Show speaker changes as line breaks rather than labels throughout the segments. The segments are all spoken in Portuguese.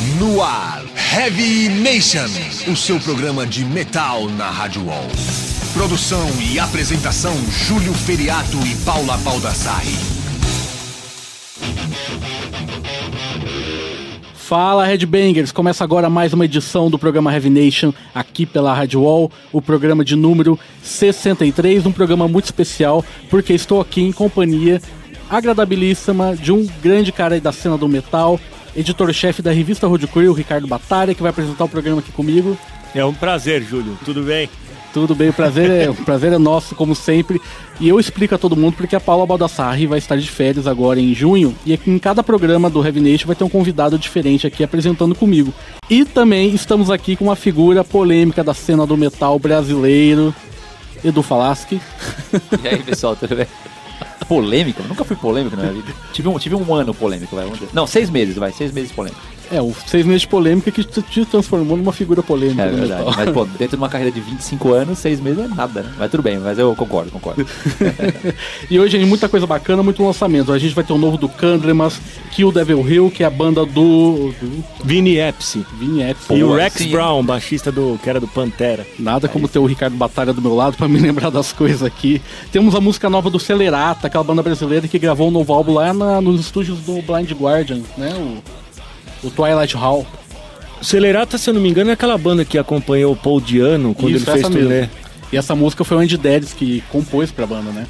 No ar, Heavy Nation, o seu programa de metal na Rádio Wall. Produção e apresentação: Júlio Feriato e Paula Baldassarri.
Fala Headbangers, começa agora mais uma edição do programa Heavy Nation aqui pela Rádio Wall, o programa de número 63, um programa muito especial porque estou aqui em companhia agradabilíssima de um grande cara da cena do metal, editor-chefe da revista Road Crew, Ricardo Batalha, que vai apresentar o programa aqui comigo.
É um prazer, Júlio. Tudo bem?
Tudo bem, o prazer é, o prazer é nosso, como sempre. E eu explico a todo mundo porque a Paula Baldassarri vai estar de férias agora em junho. E aqui em cada programa do Heavy Nation vai ter um convidado diferente aqui apresentando comigo. E também estamos aqui com uma figura polêmica da cena do metal brasileiro, Edu Falaschi.
E aí, pessoal, tudo bem? Polêmica? Nunca fui polêmico na minha vida. Tive um, tive um ano polêmico, vai. Não, seis meses, vai. Seis meses polêmico.
É, o seis meses de polêmica que te te transformou numa figura polêmica
É
do
verdade.
metal.
Mas, pô, dentro de uma carreira de 25 anos, seis meses é nada, né? Mas tudo bem, mas eu concordo, concordo.
E hoje, gente, muita coisa bacana, muito lançamento. A gente vai ter um novo do Candlemas, Kill Devil Hill, que é a banda do, do
Vini Epsi.
Vinhete.
E o Rex
sim.
Brown, baixista do que era do Pantera.
Nada como ter o Ricardo Batalha do meu lado pra me lembrar das coisas aqui. Temos a música nova do Celerata, aquela banda brasileira que gravou um novo álbum lá na- nos estúdios do Blind Guardian, né? O, o Twilight Hall.
Celerata, se eu não me engano, é aquela banda que acompanhou o Paul Diano quando
Isso,
ele fez turnê.
mesmo. E essa música foi o Andy Dedes que compôs pra banda, né?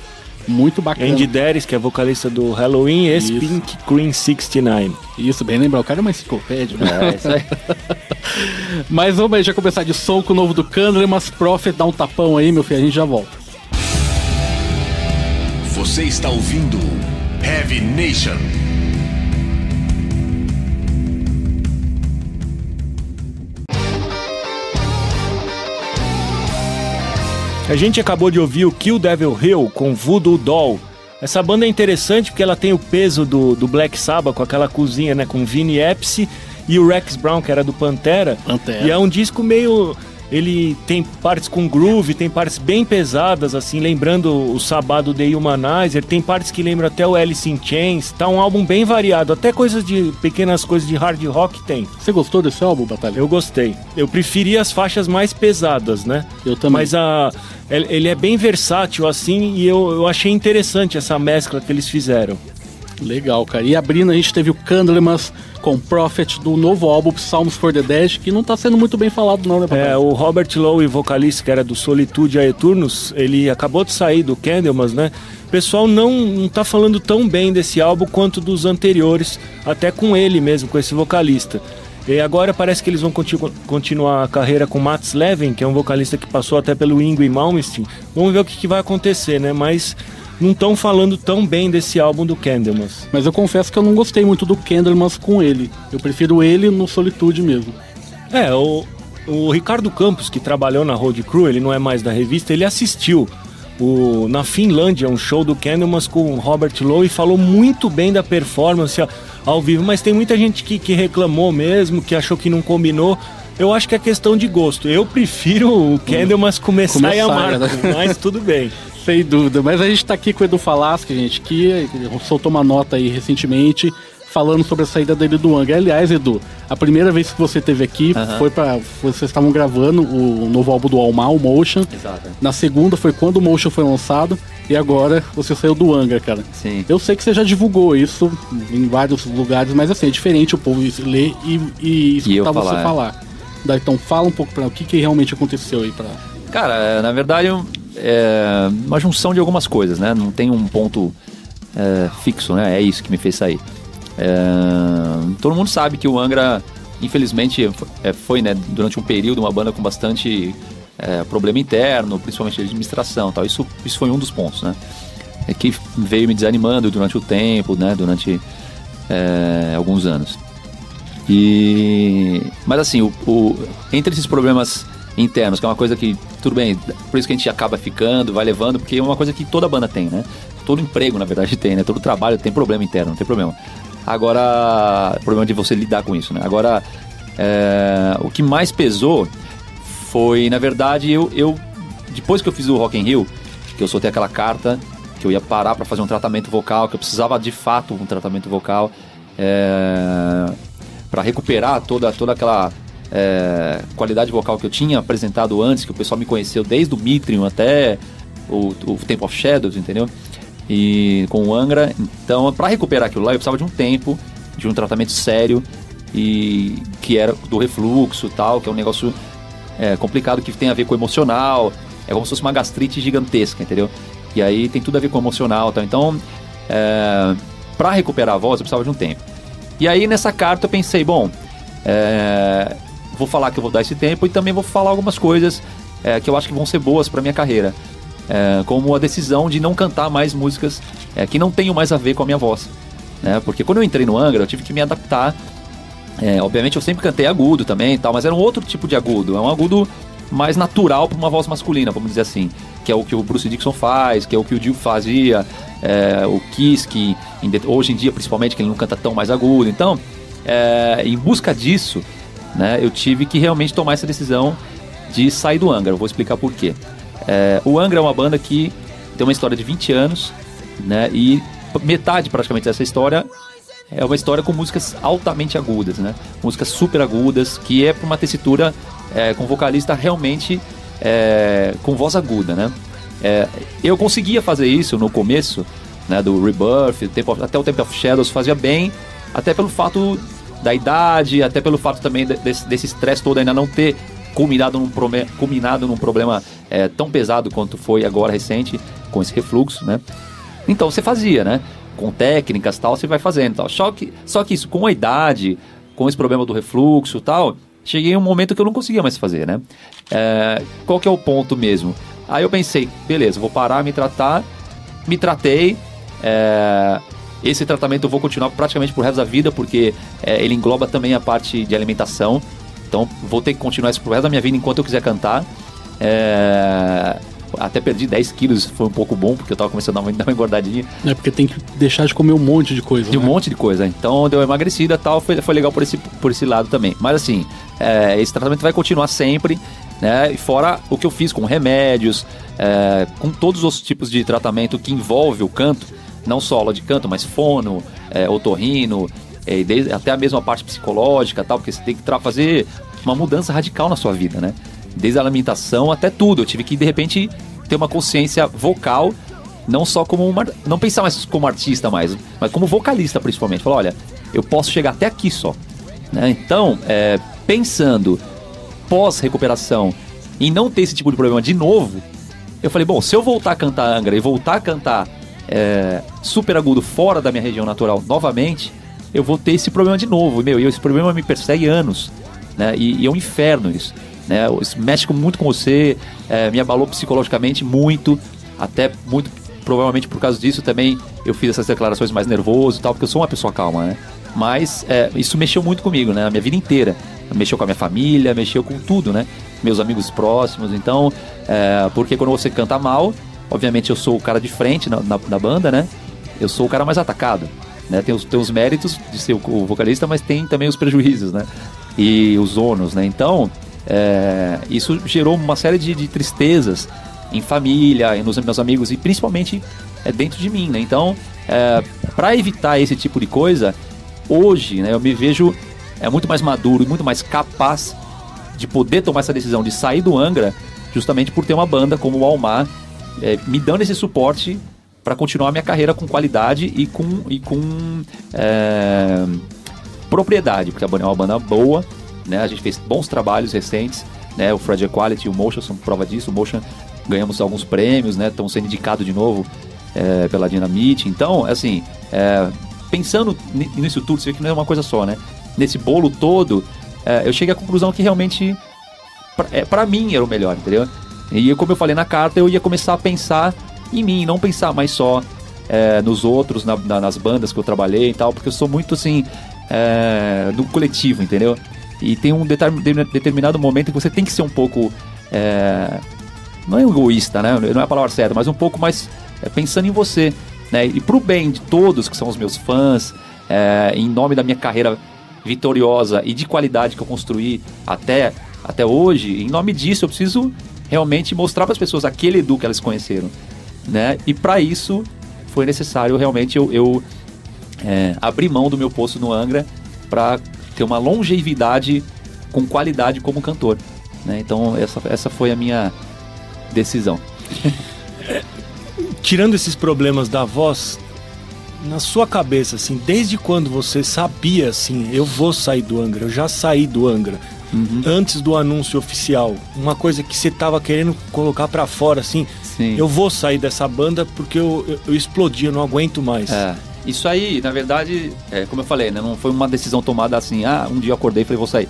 Muito bacana.
Andy Deris, que é vocalista do Halloween, e esse
Isso.
Pink Cream 69.
Isso, bem lembrar. O cara é uma enciclopédia, né?
É, isso aí.
Mas vamos aí já começar de som com o novo do Candlemas Prophet. Dá um tapão aí, meu filho, a gente já volta.
Você está ouvindo Heavy Nation.
A gente acabou de ouvir o Kill Devil Hill com Voodoo Doll. Essa banda é interessante porque ela tem o peso do, do Black Sabbath com aquela cozinha, né? Com Vini Epsi e o Rex Brown, que era do Pantera.
Pantera.
E é um disco meio. Ele tem partes com groove, tem partes bem pesadas, assim, lembrando o Sabá do The Humanizer, tem partes que lembram até o Alice in Chains. Tá um álbum bem variado, até coisas de. pequenas coisas de hard rock tem.
Você gostou desse álbum, Batalha?
Eu gostei. Eu preferia as faixas mais pesadas, né?
Eu também.
Mas a, ele ele é bem versátil assim e eu, eu achei interessante essa mescla que eles fizeram.
Legal, cara. E abrindo, a gente teve o Candlemas com Prophet do novo álbum Psalms for the Dead, que não tá sendo muito bem falado, não, né, Batalha?
É, o Robert Lowe, vocalista que era do Solitude a Eternus, ele acabou de sair do Candlemas, né? O pessoal não, não tá falando tão bem desse álbum quanto dos anteriores, até com ele mesmo, com esse vocalista. E agora parece que eles vão continu- continuar a carreira com Mats Levin, que é um vocalista que passou até pelo Ingrid Malmsteen. Vamos ver o que, que vai acontecer, né? Mas não estão falando tão bem desse álbum do Candlemas.
Mas eu confesso que eu não gostei muito do Candlemas com ele. Eu prefiro ele no Solitude mesmo.
É, o, o Ricardo Campos, que trabalhou na Road Crew, ele não é mais da revista, ele assistiu o, na Finlândia um show do Candlemas com o Robert Lowe e falou muito bem da performance ao vivo, mas tem muita gente que, que reclamou mesmo, que achou que não combinou. Eu acho que é questão de gosto. Eu prefiro o Candlemas começar,
Começar,
e amar,
né?
mas tudo bem.
Sem dúvida. Mas a gente tá aqui com o Edu Falaschi, gente, que soltou uma nota aí recentemente falando sobre a saída dele do Angra. Aliás, Edu, a primeira vez que você esteve aqui foi para Vocês estavam gravando o novo álbum do Almar, o Motion.
Exato.
Na segunda foi quando o Motion foi lançado. E agora você saiu do Angra, cara.
Sim.
Eu sei que você já divulgou isso em vários lugares, mas assim, é diferente o povo ler e, e escutar você
falar, é.
falar. Daí, então fala um pouco pra o que, que realmente aconteceu aí pra.
Cara, é, na verdade é uma junção de algumas coisas, né? Não tem um ponto é, fixo, né? É isso que me fez sair. É, todo mundo sabe que o Angra, infelizmente, é, foi, né, durante um período uma banda com bastante é, problema interno, principalmente de administração, tal. Isso, isso foi um dos pontos, né? É que veio me desanimando durante o tempo, né? Durante alguns anos. E mas assim, o, o- entre esses problemas internos, que é uma coisa que tudo bem, por isso que a gente acaba ficando, vai levando, porque é uma coisa que toda banda tem, né? Todo emprego, na verdade, tem, né? Todo trabalho tem problema interno, não tem problema. Agora, problema de você lidar com isso, né? Agora, é, o que mais pesou foi, na verdade, eu, eu depois que eu fiz o Rock in Rio, que eu soltei aquela carta que eu ia parar para fazer um tratamento vocal, que eu precisava de fato um tratamento vocal. é, para recuperar toda, toda aquela é, qualidade vocal que eu tinha apresentado antes, que o pessoal me conheceu desde o Mitrium até o, o Temple of Shadows, entendeu? E com o Angra. Então, para recuperar aquilo lá, eu precisava de um tempo, de um tratamento sério, e que era do refluxo tal, que é um negócio é, complicado que tem a ver com emocional. É como se fosse uma gastrite gigantesca, entendeu? E aí tem tudo a ver com emocional tal. Então, é, para recuperar a voz, eu precisava de um tempo. E aí nessa carta eu pensei, bom, é, vou falar que eu vou dar esse tempo e também vou falar algumas coisas é, que eu acho que vão ser boas para minha carreira. É, como a decisão de não cantar mais músicas é, que não tenham mais a ver com a minha voz. Né? Porque quando eu entrei no Angra, eu tive que me adaptar. É, obviamente eu sempre cantei agudo também tal, mas era um outro tipo de agudo. É um agudo mais natural para uma voz masculina, vamos dizer assim. Que é o que o Bruce Dixon faz, que é o que o Dio fazia, é, o Kiss, que hoje em dia principalmente, que ele não canta tão mais agudo. Então, é, em busca disso, né, eu tive que realmente tomar essa decisão de sair do Angra. Eu vou explicar por quê. É, o Angra é uma banda que tem uma história de 20 anos, né, e metade praticamente dessa história é uma história com músicas altamente agudas, né? Músicas super agudas, que é para uma tessitura é, com vocalista realmente é, com voz aguda, né? É, eu conseguia fazer isso no começo, né, do Rebirth, até o Temple of Shadows, fazia bem, até pelo fato da idade, até pelo fato também desse estresse todo ainda não ter culminado num, culminado num problema é, tão pesado quanto foi agora recente, com esse refluxo, né? Então você fazia, né? Com técnicas tal, você vai fazendo tal. Só que, só que isso, com a idade, com esse problema do refluxo tal, cheguei a um momento que eu não conseguia mais fazer, né? É, qual que é o ponto mesmo? Aí eu pensei, beleza, vou parar, me tratar, me tratei, é, esse tratamento eu vou continuar praticamente pro resto da vida, porque é, ele engloba também a parte de alimentação, então vou ter que continuar isso pro resto da minha vida enquanto eu quiser cantar. É, até perdi 10 quilos, foi um pouco bom, porque eu tava começando a dar uma engordadinha.
É, porque tem que deixar de comer um monte de coisa.
De né? um monte de coisa. Então deu uma emagrecida e tal, foi, foi legal por esse, por esse lado também. Mas assim, é, esse tratamento vai continuar sempre, né? E fora o que eu fiz com remédios, é, com todos os tipos de tratamento que envolve o canto, não só aula de canto, mas fono, é, otorrino, é, desde, até a mesma parte psicológica tal, porque você tem que fazer uma mudança radical na sua vida, né? Desde a alimentação até tudo. Eu tive que, de repente, ter uma consciência vocal, não só como uma. Não pensar mais como artista mais, mas como vocalista principalmente. Falar, olha, eu posso chegar até aqui só. Né? Então, é, pensando pós-recuperação em não ter esse tipo de problema de novo, eu falei, bom, se eu voltar a cantar Angra e voltar a cantar é, super agudo fora da minha região natural novamente, eu vou ter esse problema de novo. Meu, e esse problema me persegue anos. Né? E, e é um inferno isso né? Isso mexe muito com você, é, me abalou psicologicamente muito, até muito provavelmente por causa disso também eu fiz essas declarações mais nervoso e tal, porque eu sou uma pessoa calma, né? Mas é, isso mexeu muito comigo, né? A minha vida inteira. Mexeu com a minha família, mexeu com tudo, né? Meus amigos próximos. Então, é, porque quando você canta mal, obviamente eu sou o cara de frente na, na, na banda, né? Eu sou o cara mais atacado. Né? Tem, os, tem os méritos de ser o, o vocalista, mas tem também os prejuízos, né? E os ônus, né? Então, é, isso gerou uma série de, de, tristezas em família, nos meus amigos e principalmente é, dentro de mim, né? Então, é, para evitar esse tipo de coisa, hoje, né, eu me vejo é muito mais maduro e muito mais capaz de poder tomar essa decisão de sair do Angra, justamente por ter uma banda como o Almar é, me dando esse suporte para continuar minha carreira com qualidade e com, e com é, propriedade, porque a banda é uma banda boa, né? A gente fez bons trabalhos recentes, né? O Fred Equality e o Motion são prova disso. O Motion ganhamos alguns prêmios, né? Estão sendo indicados de novo é, pela Dinamite. Então, assim, é, pensando nisso tudo, você vê que não é uma coisa só, né? Nesse bolo todo, é, eu cheguei à conclusão que realmente, para é, mim, era o melhor, entendeu? E como eu falei na carta, eu ia começar a pensar em mim, não pensar mais só é, nos outros, na, na, nas bandas que eu trabalhei e tal, porque eu sou muito assim, é, do coletivo, entendeu? E tem um determinado momento que você tem que ser um pouco. É, não é egoísta, né? Não é a palavra certa, mas um pouco mais é, pensando em você. Né? E pro bem de todos que são os meus fãs, é, em nome da minha carreira vitoriosa e de qualidade que eu construí até, até hoje, em nome disso eu preciso realmente mostrar para as pessoas aquele Edu que elas conheceram. Né? E para isso foi necessário realmente eu, eu é, abrir mão do meu posto no Angra para ter uma longevidade com qualidade como cantor. Né? Então essa, essa foi a minha decisão.
Tirando esses problemas da voz, na sua cabeça, assim, desde quando você sabia, assim, eu vou sair do Angra, eu já saí do Angra, uhum. antes do anúncio oficial, uma coisa que você tava querendo colocar para fora, assim, Sim. eu vou sair dessa banda porque eu, eu, eu, explodi, eu não aguento mais.
É. Isso aí, na verdade, é, como eu falei, né, não foi uma decisão tomada assim, ah, um dia eu acordei e falei, vou sair.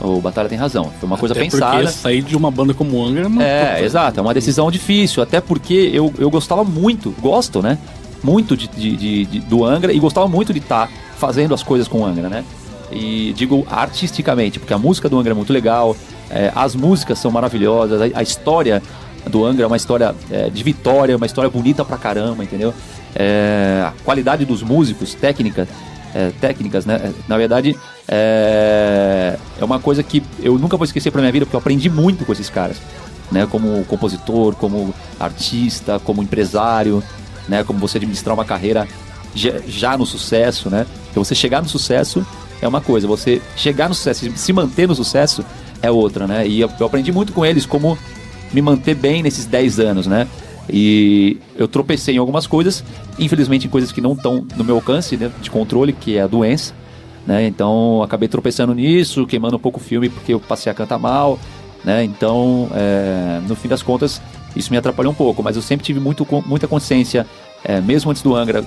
O Batalha tem razão. Foi uma coisa
até
pensada.
Porque sair de uma banda como Angra
não É, exato. É uma decisão difícil. Até porque eu, eu gostava muito, gosto, né? Muito de, de, de, de do Angra e gostava muito de estar tá fazendo as coisas com o Angra, né? E digo artisticamente, porque a música do Angra é muito legal, é, as músicas são maravilhosas, a, a história do Angra é uma história é, de vitória, uma história bonita pra caramba, entendeu? É, a qualidade dos músicos, técnica, é, técnicas, né? Na verdade, é, é uma coisa que eu nunca vou esquecer pra minha vida, porque eu aprendi muito com esses caras, né? Como compositor, como artista, como empresário, né? Como você administrar uma carreira já, no sucesso, né? Porque você chegar no sucesso é uma coisa, você chegar no sucesso se manter no sucesso é outra, né? E eu, eu aprendi muito com eles como me manter bem nesses 10 anos, né? E eu tropecei em algumas coisas, infelizmente em coisas que não estão no meu alcance né, de controle, que é a doença. Né? Então acabei tropeçando nisso, queimando um pouco o filme porque eu passei a cantar mal. Né? Então, é, no fim das contas, isso me atrapalhou um pouco, mas eu sempre tive muito, muita consciência, é, mesmo antes do Angra,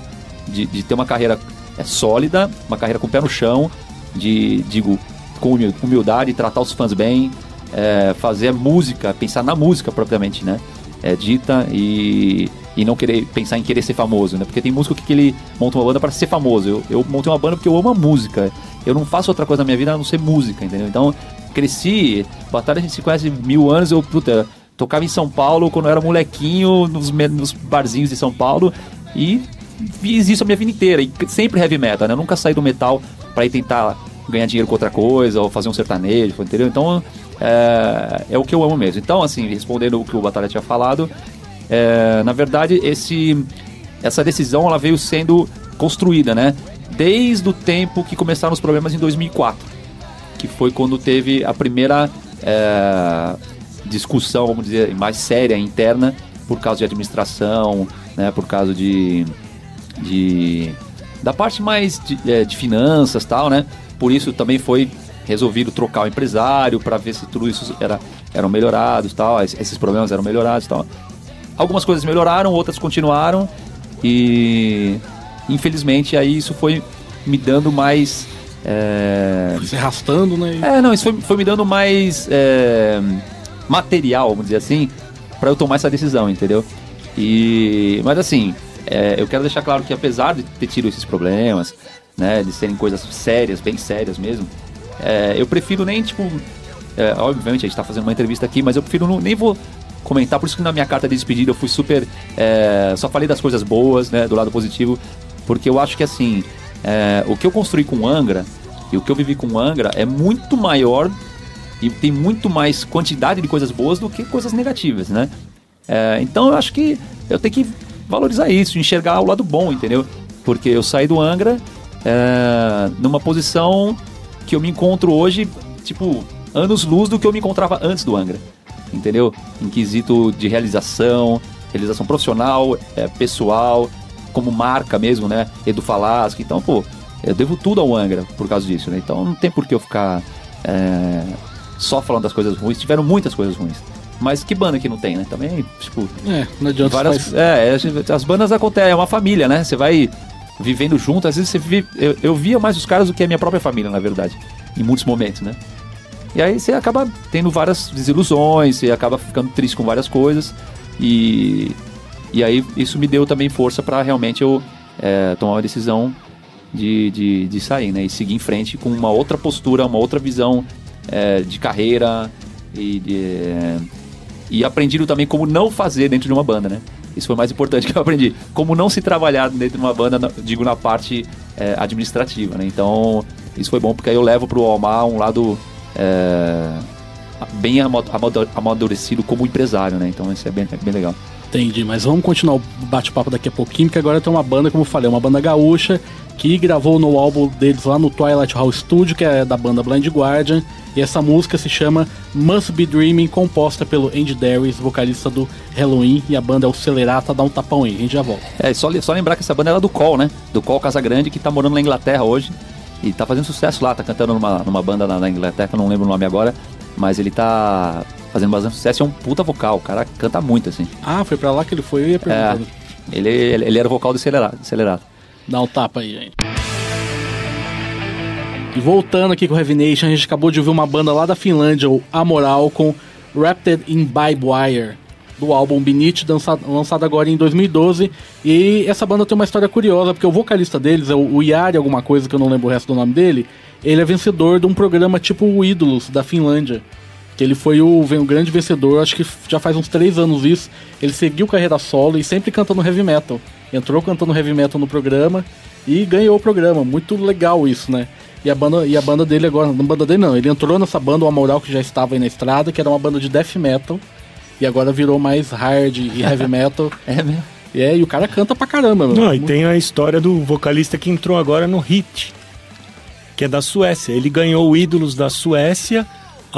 de, de ter uma carreira é, sólida, uma carreira com o pé no chão, de, digo, com humildade, tratar os fãs bem, é, fazer música, pensar na música propriamente, né? É, dita e, e não querer pensar em querer ser famoso, né? Porque tem músico que, que ele monta uma banda para ser famoso. Eu, eu montei uma banda porque eu amo a música. Eu não faço outra coisa na minha vida a não ser música, entendeu? Então, cresci, Batalha a gente se conhece mil anos, eu, puta, tocava em São Paulo quando eu era molequinho, nos, nos barzinhos de São Paulo, e fiz isso a minha vida inteira, e sempre heavy metal, né? Eu nunca saí do metal para ir tentar ganhar dinheiro com outra coisa, ou fazer um sertanejo, entendeu? Então, é, é o que eu amo mesmo. Então, assim, respondendo o que o Batalha tinha falado, é, na verdade, esse, essa decisão ela veio sendo construída, né? Desde o tempo que começaram os problemas em 2004, que foi quando teve a primeira é, discussão, vamos dizer, mais séria interna por causa de administração, né? Por causa de, de da parte mais de, é, de finanças tal, né? Por isso também foi resolvido trocar o empresário para ver se tudo isso era, eram melhorados, tal, esses problemas eram melhorados, tal. Algumas coisas melhoraram, outras continuaram e infelizmente aí isso foi me dando mais
é... Foi se arrastando, né?
É, não, isso foi, foi me dando mais é... material, vamos dizer assim, para eu tomar essa decisão, entendeu? E mas assim, é, eu quero deixar claro que apesar de ter tido esses problemas, né, de serem coisas sérias, bem sérias mesmo, é, eu prefiro nem, tipo. É, obviamente a gente tá fazendo uma entrevista aqui, mas eu prefiro não, nem vou comentar, por isso que na minha carta de despedida eu fui super. É, só falei das coisas boas, né? Do lado positivo. Porque eu acho que assim. É, o que eu construí com Angra e o que eu vivi com Angra é muito maior e tem muito mais quantidade de coisas boas do que coisas negativas, né? É, então eu acho que eu tenho que valorizar isso, enxergar o lado bom, entendeu? Porque eu saí do Angra é, numa posição que eu me encontro hoje, tipo, anos luz do que eu me encontrava antes do Angra. Entendeu? Em quesito de realização, realização profissional, é, pessoal, como marca mesmo, né? Edu Falasco. Então, pô, eu devo tudo ao Angra por causa disso, né? Então não tem por que eu ficar é, só falando das coisas ruins. Tiveram muitas coisas ruins. Mas que banda que não tem, né? Também, tipo.
É, não adianta
várias, é, as bandas acontecem, é uma família, né? Você vai vivendo junto. Às vezes você vive. Eu, eu via mais os caras do que a minha própria família, na verdade. Em muitos momentos, né? E aí você acaba tendo várias desilusões, você acaba ficando triste com várias coisas. E, e aí isso me deu também força para realmente eu é, tomar uma decisão de, de, de, sair, né? E seguir em frente com uma outra postura, uma outra visão é, de carreira e, de, é, e aprendido também como não fazer dentro de uma banda, né? Isso foi mais importante que eu aprendi. Como não se trabalhar dentro de uma banda, digo, na parte é, administrativa, né? Então, isso foi bom porque aí eu levo pro Almar um lado é, bem amadurecido como empresário, né? Então, isso é bem, é bem legal.
Entendi, mas vamos continuar o bate-papo daqui a pouquinho, porque agora tem uma banda, como eu falei, uma banda gaúcha que gravou no álbum deles lá no Twilight Hall Studio, que é da banda Blind Guardian. E essa música se chama Must Be Dreaming, composta pelo Andy Darius, vocalista do Halloween, e a banda é o Celerata, dá um tapão aí, a gente já volta.
É, só, só lembrar que essa banda era do Col, né? Do Col Casagrande, que tá morando na Inglaterra hoje. E tá fazendo sucesso lá, tá cantando numa, numa banda na, na Inglaterra, não lembro o nome agora. Mas ele tá fazendo bastante sucesso, é um puta vocal, o cara canta muito, assim.
Ah, foi pra lá que ele foi, eu ia perguntar.
É, ele, ele, ele era o vocal do Celerata.
Dá um tapa aí, gente. E voltando aqui com o Heavy Nation, a gente acabou de ouvir uma banda lá da Finlândia, o Amoral, com Wrapped in Barbed Wire, do álbum Beneath, lançado agora em 2012. E essa banda tem uma história curiosa, porque o vocalista deles é o Yari, alguma coisa que eu não lembro o resto do nome dele. Ele é vencedor de um programa tipo o Ídolos, da Finlândia. Que ele foi o, o grande vencedor, acho que já faz uns três anos isso. Ele seguiu carreira solo e sempre cantando heavy metal. Entrou cantando heavy metal no programa e ganhou o programa. Muito legal isso, né? E a banda, e a banda dele agora, não banda dele não, ele entrou nessa banda, o Amoral, que já estava aí na estrada, que era uma banda de death metal, e agora virou mais hard e heavy metal.
é mesmo?
E, é, e o cara canta pra caramba,
Não, e tem a história do vocalista que entrou agora no Hit, que é da Suécia. Ele ganhou o Ídolos da Suécia,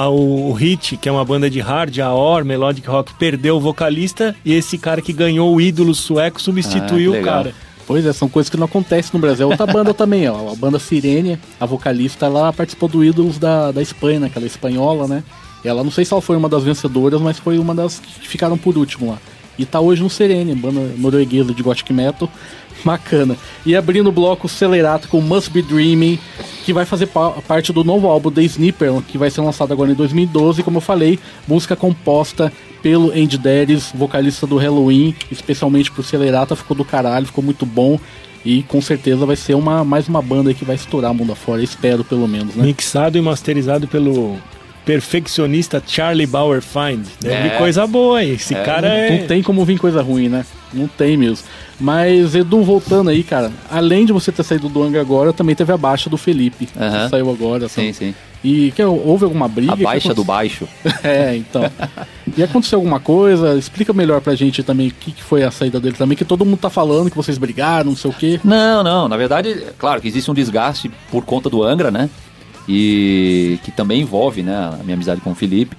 o Hit, que é uma banda de hard, a Or, Melodic Rock, perdeu o vocalista, e esse cara que ganhou o Ídolo sueco substituiu ah, o cara.
Pois é, são coisas que não acontecem no Brasil. É outra banda também, ó. A banda Sirene, a vocalista, ela participou do Ídolos da, da Espanha, aquela espanhola, né? Ela, não sei se ela foi uma das vencedoras, mas foi uma das que ficaram por último lá. E tá hoje no Sirene, banda norueguesa de Gothic Metal. Bacana. E abrindo o bloco Celerato com Must Be Dreaming, que vai fazer pa parte do novo álbum The Snipper, que vai ser lançado agora em 2012. Como eu falei, música composta pelo Andy Darius, vocalista do Halloween, especialmente pro Celerata, ficou do caralho, ficou muito bom. E com certeza vai ser uma, mais uma banda que vai estourar mundo afora, espero pelo menos, né?
Mixado e masterizado pelo perfeccionista Charlie Bauer Find. Deve é. vir coisa boa aí. Esse é. cara
não,
é.
Não tem como vir coisa ruim, né? Não tem mesmo. Mas, Edu, voltando aí, cara, além de você ter saído do Angra agora, também teve a baixa do Felipe.
Uhum.
Que saiu agora.
Sim, sim.
E que, houve alguma briga?
A baixa do baixo.
é, então. e aconteceu alguma coisa? Explica melhor pra gente também o que, que foi a saída dele também, que todo mundo tá falando que vocês brigaram, não sei o quê.
Não, não. Na verdade, é claro que existe um desgaste por conta do Angra, né? E que também envolve, né, a minha amizade com o Felipe.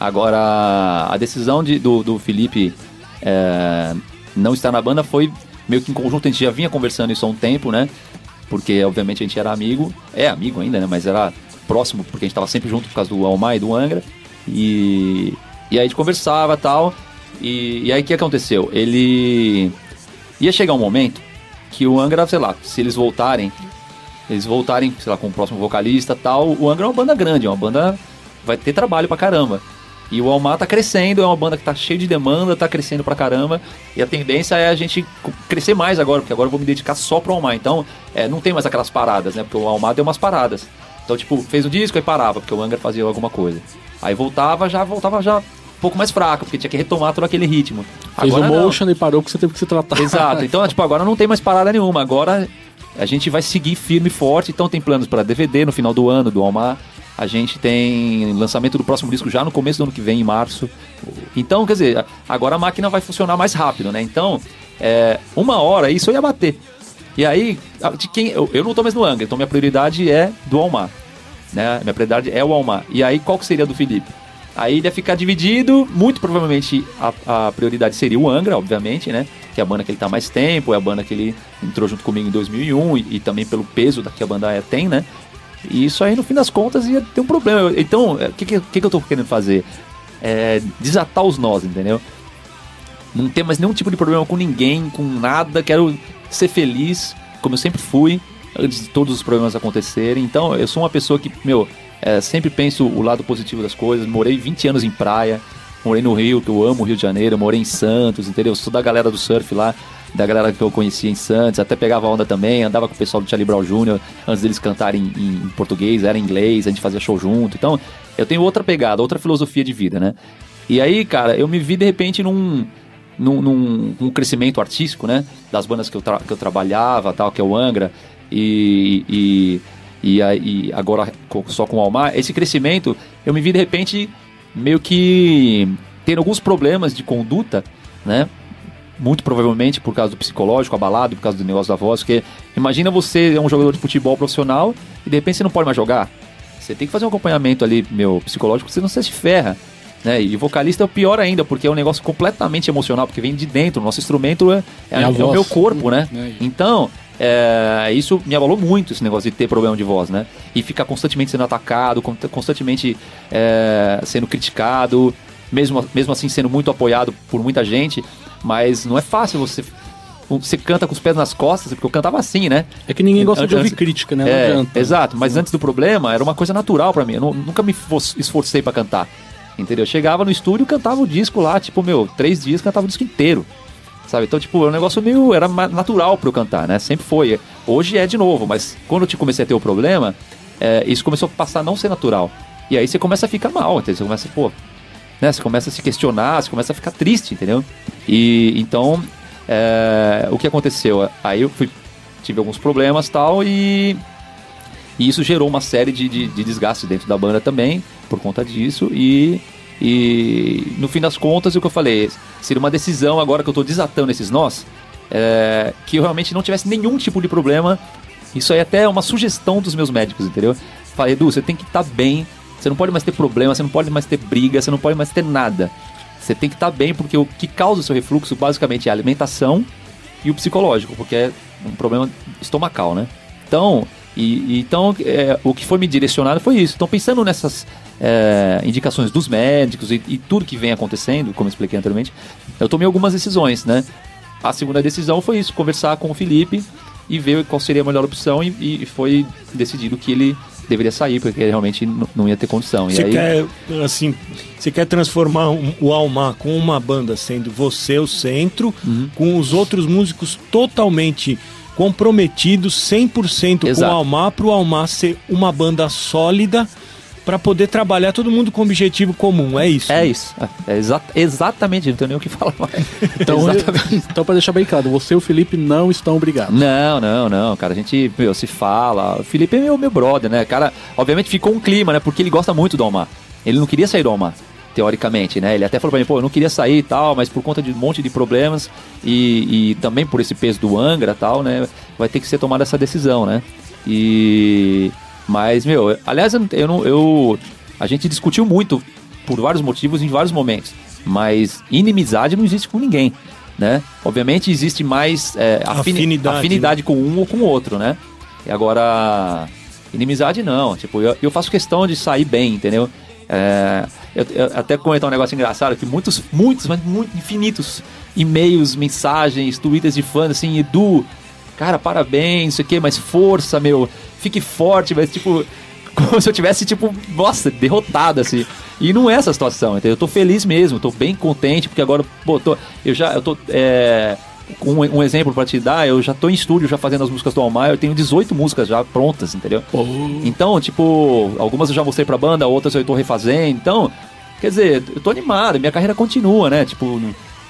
Agora, a decisão de, do, do Felipe é, não estar na banda foi meio que em conjunto, a gente já vinha conversando isso há um tempo, né? Porque, obviamente, a gente era amigo, é amigo ainda, né? Mas era próximo, porque a gente tava sempre junto por causa do Almar e do Angra. E, e aí a gente conversava tal. E, e aí o que aconteceu? Ele. Ia chegar um momento que o Angra, sei lá, se eles voltarem, eles voltarem, sei lá, com o próximo vocalista tal, o Angra é uma banda grande, é uma banda. Vai ter trabalho pra caramba. E o Almar tá crescendo, é uma banda que tá cheia de demanda, tá crescendo pra caramba. E a tendência é a gente crescer mais agora, porque agora eu vou me dedicar só pro Almar. Então, é, não tem mais aquelas paradas, né? Porque o Almar deu umas paradas. Então, tipo, fez o disco e parava, porque o Angra fazia alguma coisa. Aí voltava, já voltava já um pouco mais fraco, porque tinha que retomar todo aquele ritmo.
Fez agora, o motion não. e parou porque você teve que se tratar.
Exato. Então, tipo, agora não tem mais parada nenhuma. Agora a gente vai seguir firme e forte. Então tem planos para DVD no final do ano, do Almar. A gente tem lançamento do próximo disco já no começo do ano que vem, em março. Então, quer dizer, agora a máquina vai funcionar mais rápido, né? Então, é, uma hora isso ia bater. E aí, de quem eu, eu não tô mais no Angra, então minha prioridade é do Almar. Né? Minha prioridade é o Almar. E aí, qual que seria do Felipe? Aí ia ficar dividido, muito provavelmente a, a, prioridade seria o Angra, obviamente, né? Que é a banda que ele tá mais tempo, é a banda que ele entrou junto comigo em 2001 e, e também pelo peso que a banda é, tem, né? E isso aí, no fim das contas, ia ter um problema. Então, o que, que, que eu tô querendo fazer? É desatar os nós, entendeu? Não ter mais nenhum tipo de problema com ninguém, com nada. Quero ser feliz, como eu sempre fui, antes de todos os problemas acontecerem. Então, eu sou uma pessoa que, meu, é, sempre penso o lado positivo das coisas. Morei 20 anos em praia, morei no Rio, que eu amo o Rio de Janeiro, morei em Santos, entendeu? Sou da galera do surf lá da galera que eu conhecia em Santos, até pegava onda também, andava com o pessoal do Charlie Brown Jr. antes deles cantarem em, em, português, era em inglês, a gente fazia show junto. Então, eu tenho outra pegada, outra filosofia de vida, né? E aí, cara, eu me vi de repente num, num, num, num crescimento artístico, né? Das bandas que eu, que eu trabalhava, tal, que é o Angra, e, e, e, e agora só com o Almar. Esse crescimento, eu me vi de repente meio que tendo alguns problemas de conduta, né? muito provavelmente por causa do psicológico, abalado, por causa do negócio da voz, porque imagina você é um jogador de futebol profissional e de repente você não pode mais jogar. Você tem que fazer um acompanhamento ali, meu, psicológico, você se ferra. Né? E vocalista é o pior ainda, porque é um negócio completamente emocional, porque vem de dentro. O nosso instrumento é, é, é, o meu corpo, né? É então, é, isso me abalou muito, esse negócio de ter problema de voz, né? E ficar constantemente sendo atacado, constantemente é, sendo criticado, mesmo, mesmo assim sendo muito apoiado por muita gente. Mas não é fácil você você canta com os pés nas costas, porque eu cantava assim, né?
É que ninguém gosta de ouvir crítica, né?
É, adianta. Exato, mas antes do problema era uma coisa natural para mim. Eu não, nunca me esforcei para cantar. Entendeu? Eu chegava no estúdio, cantava o disco lá, tipo, meu, três dias cantava o disco inteiro. Sabe? Então, tipo, é um negócio meio. Era natural para eu cantar, né? Sempre foi. Hoje é de novo, mas quando eu comecei a ter o problema, é, isso começou a passar a não ser natural. E aí você começa a ficar mal, entendeu? Você começa, pô, né? Você começa a se questionar, você começa a ficar triste, entendeu? E então é, o que aconteceu? Aí eu fui, tive alguns problemas tal e, e isso gerou uma série de, de, de desgastes dentro da banda também por conta disso e e no fim das contas, o que eu falei, seria uma decisão agora que eu estou desatando esses nós, é, que eu realmente não tivesse nenhum tipo de problema. Isso aí até é uma sugestão dos meus médicos, entendeu? Falei, Edu, você tem que estar tá bem, você não pode mais ter problema, você não pode mais ter briga, você não pode mais ter nada. Você tem que estar tá bem, porque o que causa o seu refluxo basicamente é a alimentação e o psicológico, porque é um problema estomacal, né? Então, e, então é, o que foi me direcionado foi isso. Então, pensando nessas é, indicações dos médicos e, e, tudo que vem acontecendo, como eu expliquei anteriormente, eu tomei algumas decisões, né? A segunda decisão foi isso, conversar com o Felipe e ver qual seria a melhor opção e, e foi decidido que ele deveria sair, porque realmente não ia ter condição.
Você
aí...
quer, assim, você quer transformar um, o Almar com uma banda sendo você o centro, uhum. com os outros músicos totalmente comprometidos 100% Exato. com o Almar, para o Almar ser uma banda sólida para poder trabalhar todo mundo com objetivo comum, é isso?
É isso, é exa exatamente, não tenho nem o que falar mais.
Então, então para deixar bem claro, você e o Felipe não estão brigados.
Não, não, não, cara, a gente meu, se fala, o Felipe é meu, meu brother, né, cara, obviamente ficou um clima, né, porque ele gosta muito do Almar, ele não queria sair do Almar, teoricamente, né, ele até falou pra mim, pô, eu não queria sair e tal, mas por conta de um monte de problemas e, e também por esse peso do Angra e tal, né, vai ter que ser tomada essa decisão, né, e mas, meu, aliás, eu não. Eu, a gente discutiu muito por vários motivos em vários momentos. Mas inimizade não existe com ninguém. Né? Obviamente existe mais é, afini afinidade, afinidade né? com um ou com o outro, né? E agora, inimizade não. Tipo, eu, eu faço questão de sair bem, entendeu? É, eu, eu, até comentar um negócio engraçado que muitos, muitos, mas muito infinitos e-mails, mensagens, twitters de fãs assim, Edu, cara, parabéns, não sei o que, mas força, meu, fique forte, mas tipo, como se eu tivesse, tipo, nossa, derrotado, assim. E não é essa situação, entendeu? Eu tô feliz mesmo, tô bem contente, porque agora, pô, tô, eu já, eu tô, é, um, um exemplo para te dar, eu já tô em estúdio já fazendo as músicas do Almar, eu tenho 18 músicas já prontas, entendeu? Oh. Então, tipo, algumas eu já mostrei pra banda, outras eu tô refazendo, então, quer dizer, eu tô animado, minha carreira continua, né? Tipo,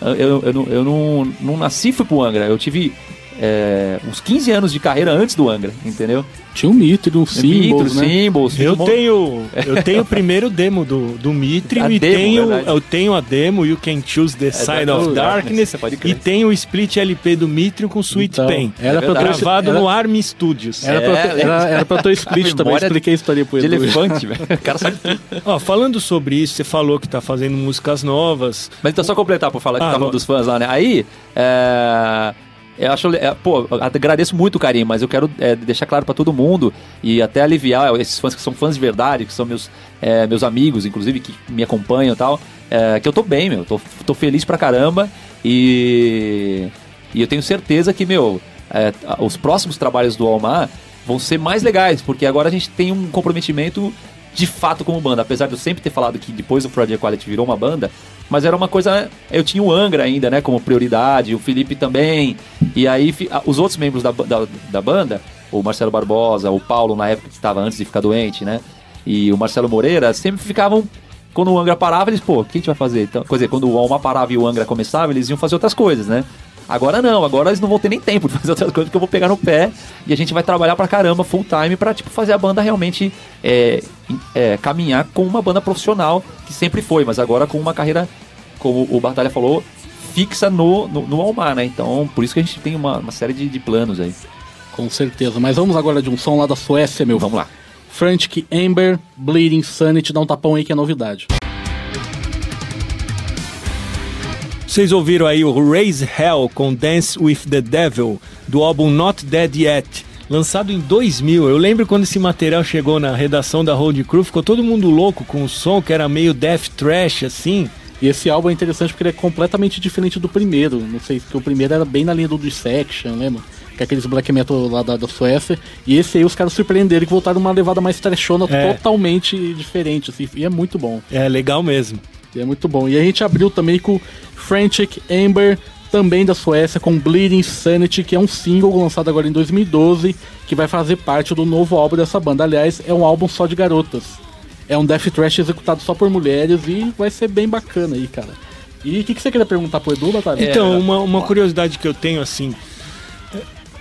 eu, eu, eu, não, eu não, não nasci fui pro Angra, eu tive é, uns 15 anos de carreira antes do Angra, entendeu?
Tinha um Mitri, um Symbols, né?
Symbols, eu tenho eu tenho o primeiro demo do, do Mitri e demo, tenho verdade. eu tenho a demo You Can Choose the é, Side of Darkness, e tenho o split LP do Mitri com Sweet então, Pain. Era é gravado era, no Army Studios.
Era, pra, ter, era, era pra ter split também, expliquei a história pro.
De elefante, velho. O cara sabe tudo.
Ó, falando sobre isso, você falou que tá fazendo músicas novas.
Mas então só completar por falar que ah, tá falando dos fãs lá, né? Aí, é eu acho, é, pô, agradeço muito o carinho, mas eu quero é, deixar claro para todo mundo e até aliviar esses fãs que são fãs de verdade, que são meus, é, meus amigos, inclusive, que me acompanham e tal, é, que eu tô bem, meu, tô, tô feliz pra caramba e, e eu tenho certeza que, meu, é, os próximos trabalhos do Almar vão ser mais legais, porque agora a gente tem um comprometimento de fato como banda, apesar de eu sempre ter falado que depois o Project Quality virou uma banda, mas era uma coisa. Eu tinha o Angra ainda, né, como prioridade, o Felipe também. E aí os outros membros da, da, da banda, o Marcelo Barbosa, o Paulo, na época que estava antes de ficar doente, né? E o Marcelo Moreira sempre ficavam. Quando o Angra parava, eles, pô, o que a gente vai fazer? Então, quer dizer, quando o Alma parava e o Angra começava, eles iam fazer outras coisas, né? Agora não, agora eles não vão ter nem tempo de fazer outras coisas, porque eu vou pegar no pé e a gente vai trabalhar pra caramba full time pra, tipo, fazer a banda realmente é, é, caminhar com uma banda profissional, que sempre foi, mas agora com uma carreira, como o Batalha falou, fixa no, no, no Almar, né? Então, por isso que a gente tem uma, uma série de, de planos aí.
Com certeza. Mas vamos agora de um som lá da Suécia, meu.
Vamos lá.
Frantic Amber, Bleeding Sanity, dá um tapão aí que é novidade.
Vocês ouviram aí o Raise Hell com Dance with the Devil, do álbum Not Dead Yet, lançado em 2000. Eu lembro quando esse material chegou na redação da Road Crew, ficou todo mundo louco com o som que era meio death trash assim.
E esse álbum é interessante porque ele é completamente diferente do primeiro. Não sei, porque o primeiro era bem na linha do Dissection, lembra? Que é aqueles black metal lá da, da Suécia. E esse aí os caras surpreenderam que voltaram uma levada mais trashona
É.
totalmente diferente, assim. E é muito bom.
É legal mesmo.
E é muito bom. E a gente abriu também com Frantic Amber, também da Suécia, com Bleeding Sanity, que é um single lançado agora em 2012, que vai fazer parte do novo álbum dessa banda. Aliás, é um álbum só de garotas. É um death thrash executado só por mulheres e vai ser bem bacana aí, cara. E o que, que você queria perguntar pro Edu, Batalha?
Então, uma, uma curiosidade que eu tenho assim.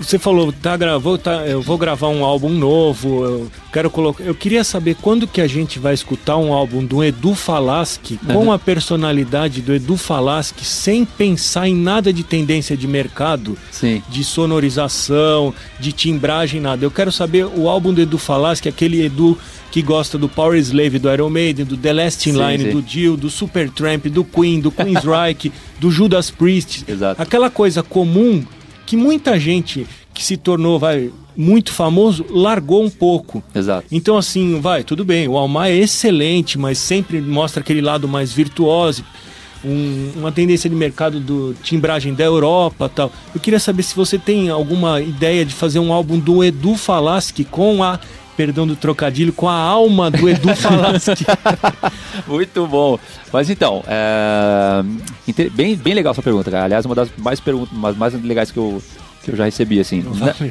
Você falou, tá, gravou, tá, eu vou gravar um álbum novo, eu quero colocar. Eu queria saber quando que a gente vai escutar um álbum do Edu Falaschi com a personalidade do Edu Falaschi sem pensar em nada de tendência de mercado,
Sim.
de sonorização, de timbragem, nada. Eu quero saber o álbum do Edu Falaschi, aquele Edu que gosta do Power Slave do Iron Maiden, do The Last in
Sim,
Line,
sim.
do Dio, do Supertramp, do Queen, do Queensryche, do Judas Priest.
Exato.
Aquela coisa comum que muita gente que se tornou vai, muito famoso largou um pouco.
Exato.
Então, assim, vai, tudo bem, o Almar é excelente, mas sempre mostra aquele lado mais virtuoso, um- uma tendência de mercado do timbragem da Europa tal. Eu queria saber se você tem alguma ideia de fazer um álbum do Edu Falaschi com a, perdão do trocadilho, com a alma do Edu Falaschi.
Muito bom. Mas então, é... bem, bem legal essa pergunta, cara. Aliás, uma das mais perguntas mais, mais legais que eu, que eu já recebi, assim.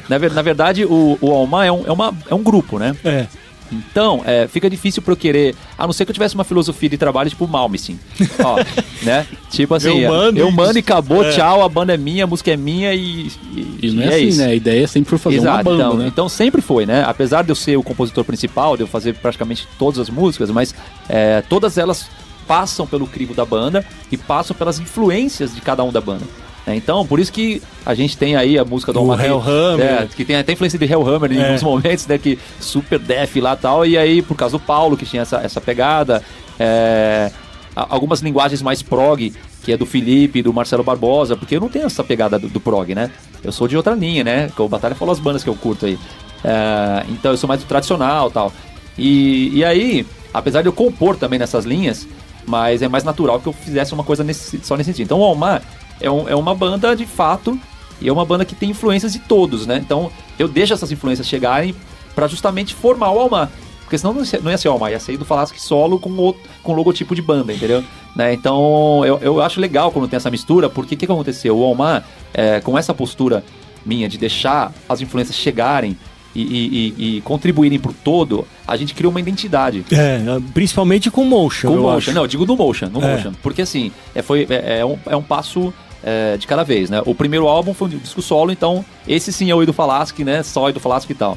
Na, na, na verdade, o, o Alma é um, é, uma, é um grupo, né?
é.
Então, é, fica difícil pra eu querer, a não ser que eu tivesse uma filosofia de trabalho tipo Malmsteen. Ó, né? Tipo assim,
Eu mando
eu
e-
mando e acabou,
É.
tchau, a banda é minha, a música é minha e, e,
E não é,
e
assim,
isso.
né? A ideia é sempre fazer uma
Exato,
banda,
então,
né?
então sempre foi, né? Apesar de eu ser o compositor principal, de eu fazer praticamente todas as músicas, mas é, todas elas passam pelo crivo da banda e passam pelas influências de cada um da banda. né? Então, por isso que a gente tem aí a música do
O
Alma que-
Hellhammer.
é, que tem até influência de Hellhammer em
É.
alguns momentos, né? Que super def lá e tal. E aí, por causa do Paulo, que tinha essa, essa pegada, é, algumas linguagens mais prog, que é do Felipe, do Marcelo Barbosa, porque eu não tenho essa pegada do, do prog, né? Eu sou de outra linha, né? Que o Batalha falou as bandas que eu curto aí. É, então eu sou mais do tradicional e tal. E, e aí, apesar de eu compor também nessas linhas, mas é mais natural que eu fizesse uma coisa nesse, só nesse sentido. Então o Almar é, um- é uma banda de fato e é uma banda que tem influências de todos, né? Então eu deixo essas influências chegarem pra justamente formar o Almar. Porque senão não ia ser, não ia ser o Almar, ia ser do Falasque solo com, o, com logotipo de banda, entendeu? Né? Então eu, eu acho legal quando tem essa mistura, porque o que, que aconteceu? O Almar, é, com essa postura minha de deixar as influências chegarem e, e- e- contribuírem pro todo, a gente criou uma identidade.
É, principalmente com motion.
Com motion,
acho.
não, eu digo no motion, no
É.
motion. Porque assim, é, foi, é, é um, é um passo é, de cada vez, né? O primeiro álbum foi um disco solo, então esse sim é o Edu Falaschi, né? Só Edu Falaschi e tal.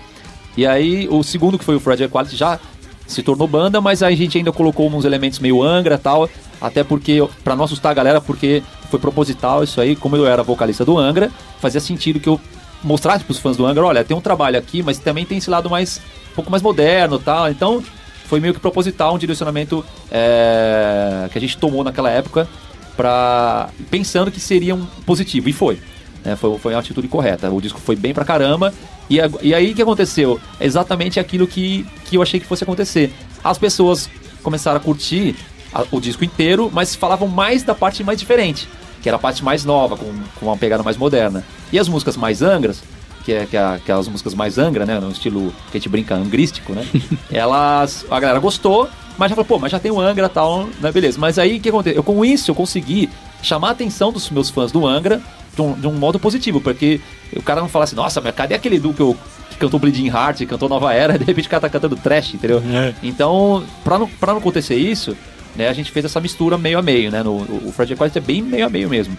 E aí o segundo, que foi o Fragile Quality, já se tornou banda, mas aí a gente ainda colocou uns elementos meio Angra e tal, até porque, pra não assustar a galera, porque foi proposital isso aí, como eu era vocalista do Angra, fazia sentido que eu mostrasse pros fãs do Angra, olha, tem um trabalho aqui, mas também tem esse lado mais, um pouco mais moderno tal, então foi meio que proposital um direcionamento é, que a gente tomou naquela época para pensando que seria um positivo e foi né? foi foi a atitude correta. O disco foi bem pra caramba e, e aí o que aconteceu? Exatamente aquilo que, que eu achei que fosse acontecer. As pessoas começaram a curtir a- o disco inteiro mas falavam mais da parte mais diferente que era a parte mais nova com, com uma pegada mais moderna e as músicas mais angras que é, que é aquelas músicas mais angra, né? No estilo que a gente brinca, angrístico, né? Elas. A galera gostou, mas já falou, pô, mas já tem o Angra e tal, né? Beleza. Mas aí o que aconteceu? Eu, com isso, eu consegui chamar a atenção dos meus fãs do Angra de um, de um modo positivo, porque o cara não fala assim, nossa, mas cadê aquele Edu que, eu, que cantou Bleeding Heart, cantou Nova Era, e de repente o cara tá cantando trash, entendeu?
É.
Então, pra não, pra não acontecer isso, né, a gente fez essa mistura meio a meio, né? No, o Fred Quality é bem meio a meio mesmo.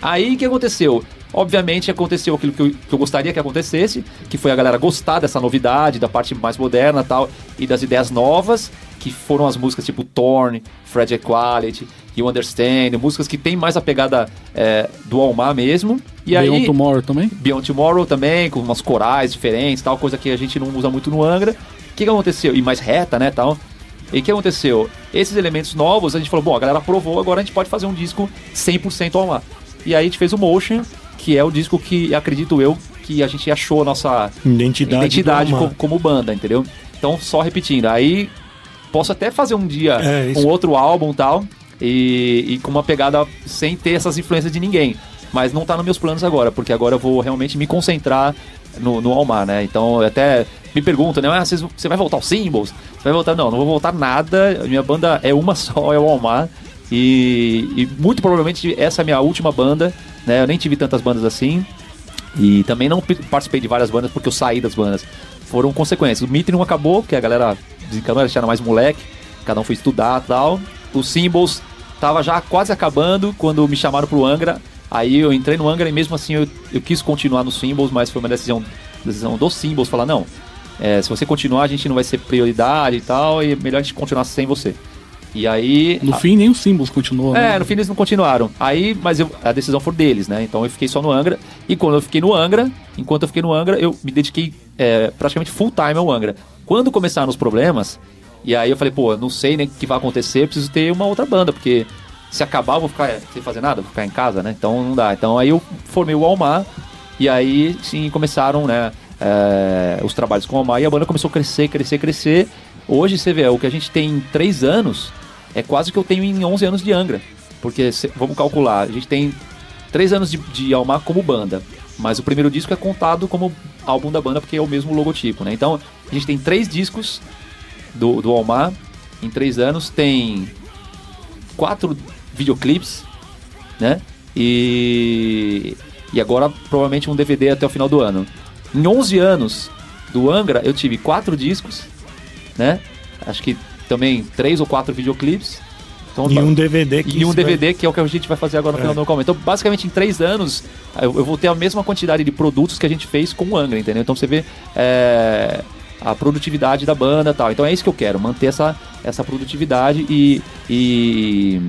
Aí o que aconteceu? Obviamente aconteceu aquilo que eu, que eu gostaria que acontecesse, que foi a galera gostar dessa novidade, da parte mais moderna e tal, e das ideias novas, que foram as músicas tipo Torn, Fred Equality, You Understand, músicas que tem mais a pegada é, do Almar mesmo. E
Beyond
aí,
Tomorrow também?
Beyond Tomorrow também, com umas corais diferentes, tal, coisa que a gente não usa muito no Angra. O que, que aconteceu? E mais reta, né, tal. E o que aconteceu? Esses elementos novos, a gente falou, bom, a galera aprovou, agora a gente pode fazer um disco 100% Almar. E aí a gente fez o Motion, que é o disco que, acredito eu, que a gente achou a nossa
Identidade.
identidade como, como banda, entendeu? Então, só repetindo. Aí, posso até fazer um dia
É,
um outro álbum e tal, e, e com uma pegada sem ter essas influências de ninguém. Mas não tá nos meus planos agora, porque agora eu vou realmente me concentrar no, no Almar, né? Então, até me perguntam, né? Ah, vocês- você vai voltar aos Symbols? Você vai voltar? Não, não vou voltar nada. A minha banda é uma só, é o Almar. E, e muito provavelmente essa é a minha última banda, né? Eu nem tive tantas bandas assim. E também não participei de várias bandas porque eu saí das bandas. Foram consequências. O Mitre não acabou, porque a galera desencanou, eles mais moleque, cada um foi estudar e tal. Os Symbols tava já quase acabando quando me chamaram pro Angra. Aí eu entrei no Angra e mesmo assim eu, eu quis continuar nos Symbols, mas foi uma decisão, decisão dos Symbols falar, não, é, se você continuar a gente não vai ser prioridade e tal, e é melhor a gente continuar sem você. E aí...
No
a-
fim, nem os símbolos continuou, né?
é, no fim eles não continuaram. Aí, mas eu- a decisão foi deles, né? Então eu fiquei só no Angra. E quando eu fiquei no Angra, enquanto eu fiquei no Angra, eu me dediquei é, praticamente full time ao Angra. Quando começaram os problemas, e aí eu falei, pô, não sei nem o que vai acontecer, preciso ter uma outra banda, porque se acabar eu vou ficar sem fazer nada, vou ficar em casa, né? Então não dá. Então aí eu formei o Almar, e aí sim começaram, né? É, os trabalhos com o Almar, e a banda começou a crescer, crescer, crescer. Hoje você vê, o que a gente tem em três anos é quase o que eu tenho em 11 anos de Angra. Porque, vamos calcular, a gente tem três anos de, de Almar como banda. Mas o primeiro disco é contado como álbum da banda, porque é o mesmo logotipo, né? Então, a gente tem três discos do, do Almar em três anos. Tem quatro videoclipes, né? E, e agora provavelmente um DVD até o final do ano. Em 11 anos do Angra, eu tive quatro discos, né? Acho que também três ou quatro videoclipes. Então,
E um DVD que
e um
isso vai-
DVD, que é o que a gente vai fazer agora no
É.
final do Almar. Então, basicamente, em três anos, eu, eu vou ter a mesma quantidade de produtos que a gente fez com o Angra, entendeu? Então, você vê é, a produtividade da banda e tal. Então, é isso que eu quero, manter essa, essa produtividade e, e,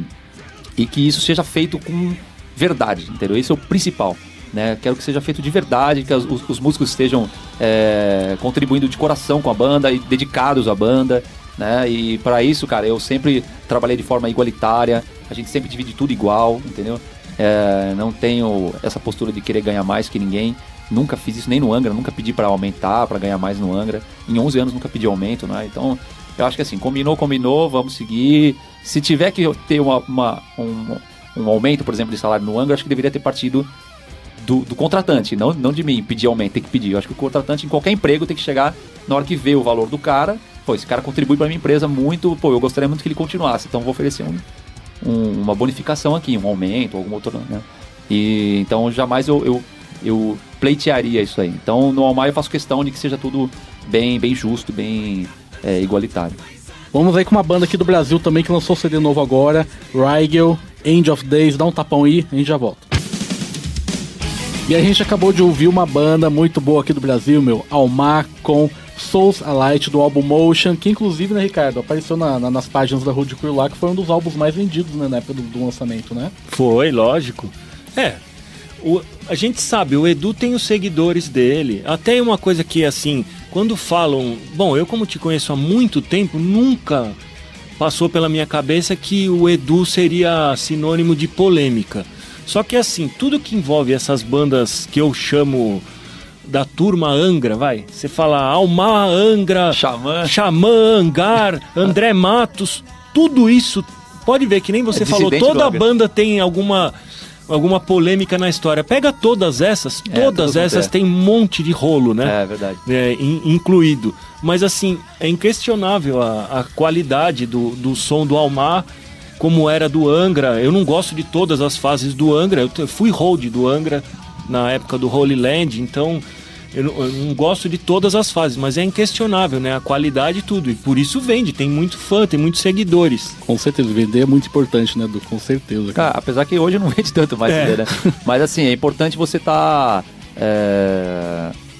e que isso seja feito com verdade, entendeu? Esse é o principal. Né? Quero que seja feito de verdade, que os, os músicos estejam é, contribuindo de coração com a banda e dedicados à banda, né? E para isso, cara, eu sempre trabalhei de forma igualitária, a gente sempre divide tudo igual, entendeu? É, não tenho essa postura de querer ganhar mais que ninguém. Nunca fiz isso nem no Angra, nunca pedi para aumentar, para ganhar mais no Angra. Em 11 anos nunca pedi aumento, né? Então, eu acho que assim, combinou, combinou, vamos seguir. Se tiver que ter uma, uma- um, um aumento, por exemplo, de salário no Angra, acho que deveria ter partido do, do contratante, não, não de mim, pedir aumento, tem que pedir. Eu acho que o contratante em qualquer emprego tem que chegar na hora que vê o valor do cara. Pô, esse cara contribui para minha empresa muito, pô, eu gostaria muito que ele continuasse, então vou oferecer um, um- uma bonificação aqui, um aumento, algum outro, né? E então jamais eu, eu, eu pleitearia isso aí. Então no Almar eu faço questão de que seja tudo bem, bem justo, bem é, igualitário.
Vamos aí com uma banda aqui do Brasil também que lançou CD novo agora, Rigel, End of Days, dá um tapão aí, a gente já volta. E a gente acabou de ouvir uma banda muito boa aqui do Brasil, meu, Almar com Souls Alight do álbum Motion, que inclusive, né, Ricardo, apareceu na- na- nas páginas da Road Crew lá, que foi um dos álbuns mais vendidos né, na época do, do lançamento, né?
Foi, lógico. É. o- a gente sabe, o Edu tem os seguidores dele. Até uma coisa que, assim, quando falam. Bom, eu, como te conheço há muito tempo, nunca passou pela minha cabeça que o Edu seria sinônimo de polêmica. Só que, assim, tudo que envolve essas bandas que eu chamo da turma Angra, vai. Você fala Almar Angra,
Xamã.
Xamã, Angar, André Matos, tudo isso. Pode ver que nem você
É
falou, toda banda tem alguma alguma polêmica na história. Pega todas essas,
É,
todas essas
é.
tem um monte de rolo, né?
É verdade.
É, in- incluído. Mas assim, é inquestionável a, a qualidade do, do som do Almar, como era do Angra. Eu não gosto de todas as fases do Angra. Eu fui hold do Angra na época do Holy Land, então eu não, eu não gosto de todas as fases, mas é inquestionável, né? A qualidade e tudo. E por isso vende, tem muito fã, tem muitos seguidores.
Com certeza, vender é muito importante, né, Edu? Com certeza.
Cara, apesar que hoje não vende tanto mais
É.
Né? Mas assim, é importante você estar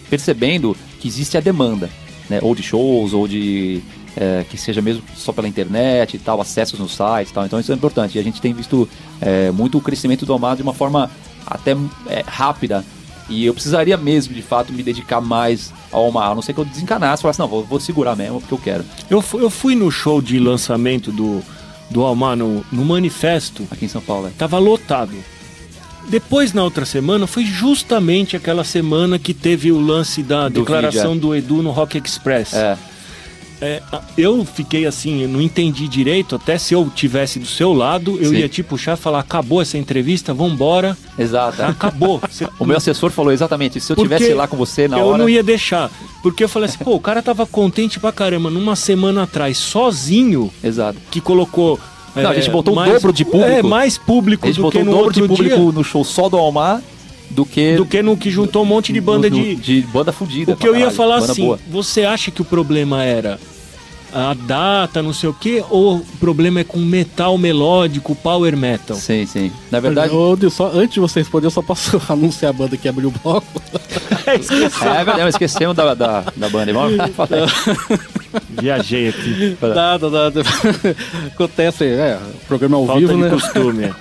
percebendo que existe a demanda, né? Ou de shows, ou de é, que seja mesmo só pela internet e tal, acessos nos sites e tal. Então isso é importante. E a gente tem visto é, muito o crescimento do Almar de uma forma até é, rápida. E eu precisaria mesmo, de fato, me dedicar mais ao Almar. A não ser que eu desencanasse e falasse, não, vou, vou segurar mesmo porque eu quero.
Eu, eu fui no show de lançamento do, do Almar no, no Manifesto,
Aqui em São Paulo. é.
tava lotado. Depois, na outra semana, foi justamente aquela semana que teve o lance da
Do
declaração do Edu no Rock Express.
É,
É, eu fiquei assim, eu não entendi direito, até se eu tivesse do seu lado, eu
Sim.
ia te puxar e falar, acabou essa entrevista, vambora,
exato. é.
acabou. Você-
O meu assessor falou exatamente isso. Se eu
Porque
tivesse lá com você na
eu
hora.
não ia deixar. Porque eu falei assim, pô, o cara tava contente pra caramba numa semana atrás, sozinho,
Exato.
que colocou.
Não, a
é,
gente botou o
mais-
dobro de público.
É, mais público
A gente
do
botou
que
o dobro de público
dia,
no show só do Almar do que.
do que no que juntou um monte de banda
do-
de.
de banda fudida.
O que eu
pra
ia
caralho,
falar assim,
boa.
você acha que o problema era a data, não sei o quê, ou o problema é com metal melódico, power metal?
Sim, sim. Na verdade.
Deus, só, antes de você responder, eu só posso anunciar a banda que abriu o bloco.
É, é verdade, mas esquecemos da, da, da banda. Vamos falar.
Viajei aqui.
Nada, nada. Acontece, é, programa ao
Falta
vivo,
de
né?
costume.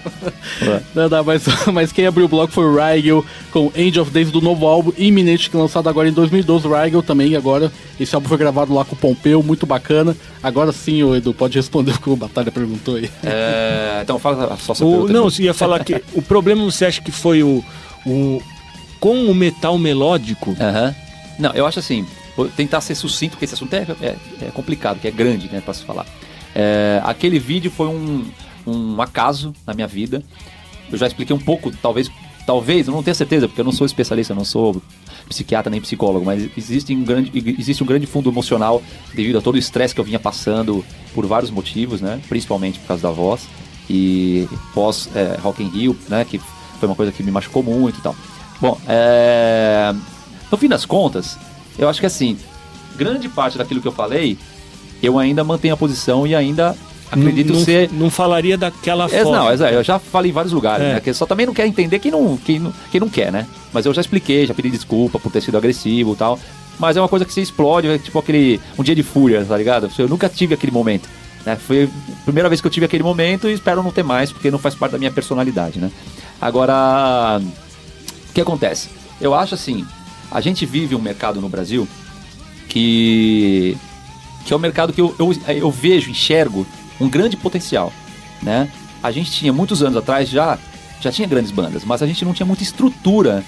Não, não, mas, mas quem abriu o bloco foi o Rigel com End of Days do novo álbum Imminent, que é lançado agora em 2012. Rigel também, agora. Esse álbum foi gravado lá com o Pompeu, muito bacana. Agora sim, o Edu, pode responder o que o Batalha perguntou aí.
É, então fala só essa
O, não, você ia falar que o problema você acha que foi o, o com o metal melódico?
Aham. Não, eu acho assim, vou tentar ser sucinto, porque esse assunto é, é, é complicado, que é grande, né, pra se falar. É, aquele vídeo foi um, um acaso na minha vida. Eu já expliquei um pouco, talvez, talvez, eu não tenho certeza, porque eu não sou especialista, eu não sou psiquiatra nem psicólogo, mas existe um grande, existe um grande fundo emocional devido a todo o estresse que eu vinha passando por vários motivos, né, principalmente por causa da voz e pós é, Rock in Rio, né, que foi uma coisa que me machucou muito e tal. Bom, é... no fim das contas, eu acho que assim, grande parte daquilo que eu falei, eu ainda mantenho a posição e ainda acredito
não,
ser.
Não falaria daquela
É,
forma.
não, é, eu já falei em vários lugares,
É.
né? Que só também não quer entender quem não, quem, não, quem não quer, né? Mas eu já expliquei, já pedi desculpa por ter sido agressivo e tal. Mas é uma coisa que se explode, é tipo aquele. Um dia de fúria, tá ligado? Eu nunca tive aquele momento. Né? Foi a primeira vez que eu tive aquele momento e espero não ter mais, porque não faz parte da minha personalidade, né? Agora. O que acontece? Eu acho assim, a gente vive um mercado no Brasil que que é um mercado que eu, eu, eu vejo, enxergo um grande potencial, né? A gente tinha muitos anos atrás já já tinha grandes bandas, mas a gente não tinha muita estrutura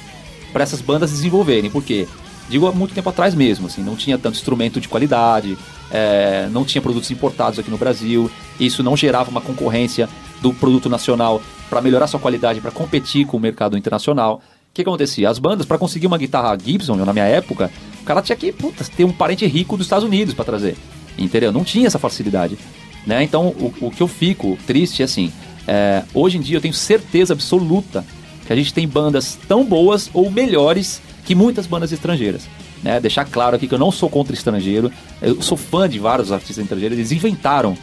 para essas bandas desenvolverem, porque digo há muito tempo atrás mesmo, assim, não tinha tanto instrumento de qualidade, é, não tinha produtos importados aqui no Brasil, isso não gerava uma concorrência do produto nacional para melhorar sua qualidade, para competir com o mercado internacional. Que acontecia? As bandas, para conseguir uma guitarra Gibson, na minha época, o cara tinha que puta, ter um parente rico dos Estados Unidos para trazer. Entendeu? Não tinha essa facilidade. Né? Então, o, o que eu fico triste é assim: é, hoje em dia eu tenho certeza absoluta que a gente tem bandas tão boas ou melhores que muitas bandas estrangeiras. Né? Deixar claro aqui que eu não sou contra estrangeiro, eu sou fã de vários artistas estrangeiros, eles inventaram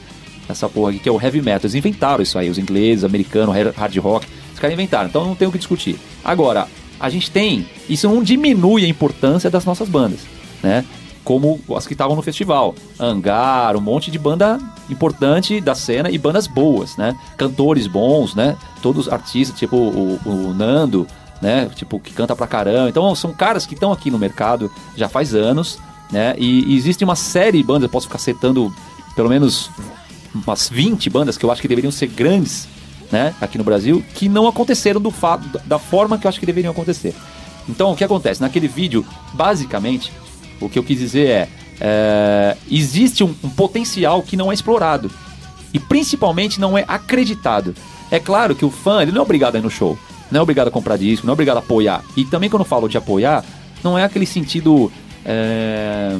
essa porra aqui, que é o heavy metal. Eles inventaram isso aí, os ingleses, americanos, hard rock. Os caras inventaram, então não tem o que discutir. Agora, a gente tem, isso não diminui a importância das nossas bandas, né? Como as que estavam no festival. Hangar, um monte de banda importante da cena e bandas boas, né? Cantores bons, né? Todos artistas, tipo o, o Nando, né? Tipo, que canta pra caramba. Então, são caras que estão aqui no mercado já faz anos, né? E, e existe uma série de bandas, eu posso ficar citando pelo menos umas 20 bandas que eu acho que deveriam ser grandes, né, aqui no Brasil, que não aconteceram do fato da forma que eu acho que deveriam acontecer. Então, o que acontece? Naquele vídeo, basicamente, o que eu quis dizer é, é existe um, um potencial que não é explorado e principalmente não é acreditado. É claro que o fã ele não é obrigado a ir no show, não é obrigado a comprar disco, não é obrigado a apoiar. E também quando eu falo de apoiar, não é aquele sentido é,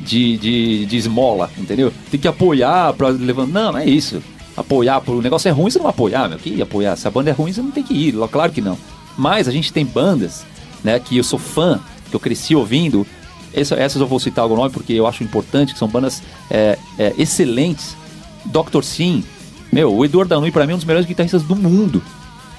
de, de, de esmola, entendeu? Tem que apoiar pra levantar. Não, não é isso. Apoiar, o negócio é ruim, você não vai apoiar, meu. Que ia apoiar? Se a banda é ruim, você não tem que ir. Claro que não. Mas a gente tem bandas, né, que eu sou fã, que eu cresci ouvindo. Essa, essas eu vou citar algum nome porque eu acho importante, que são bandas é, é, excelentes. Dr. Sim, meu, o Eduardo Danui pra mim é um dos melhores guitarristas do mundo.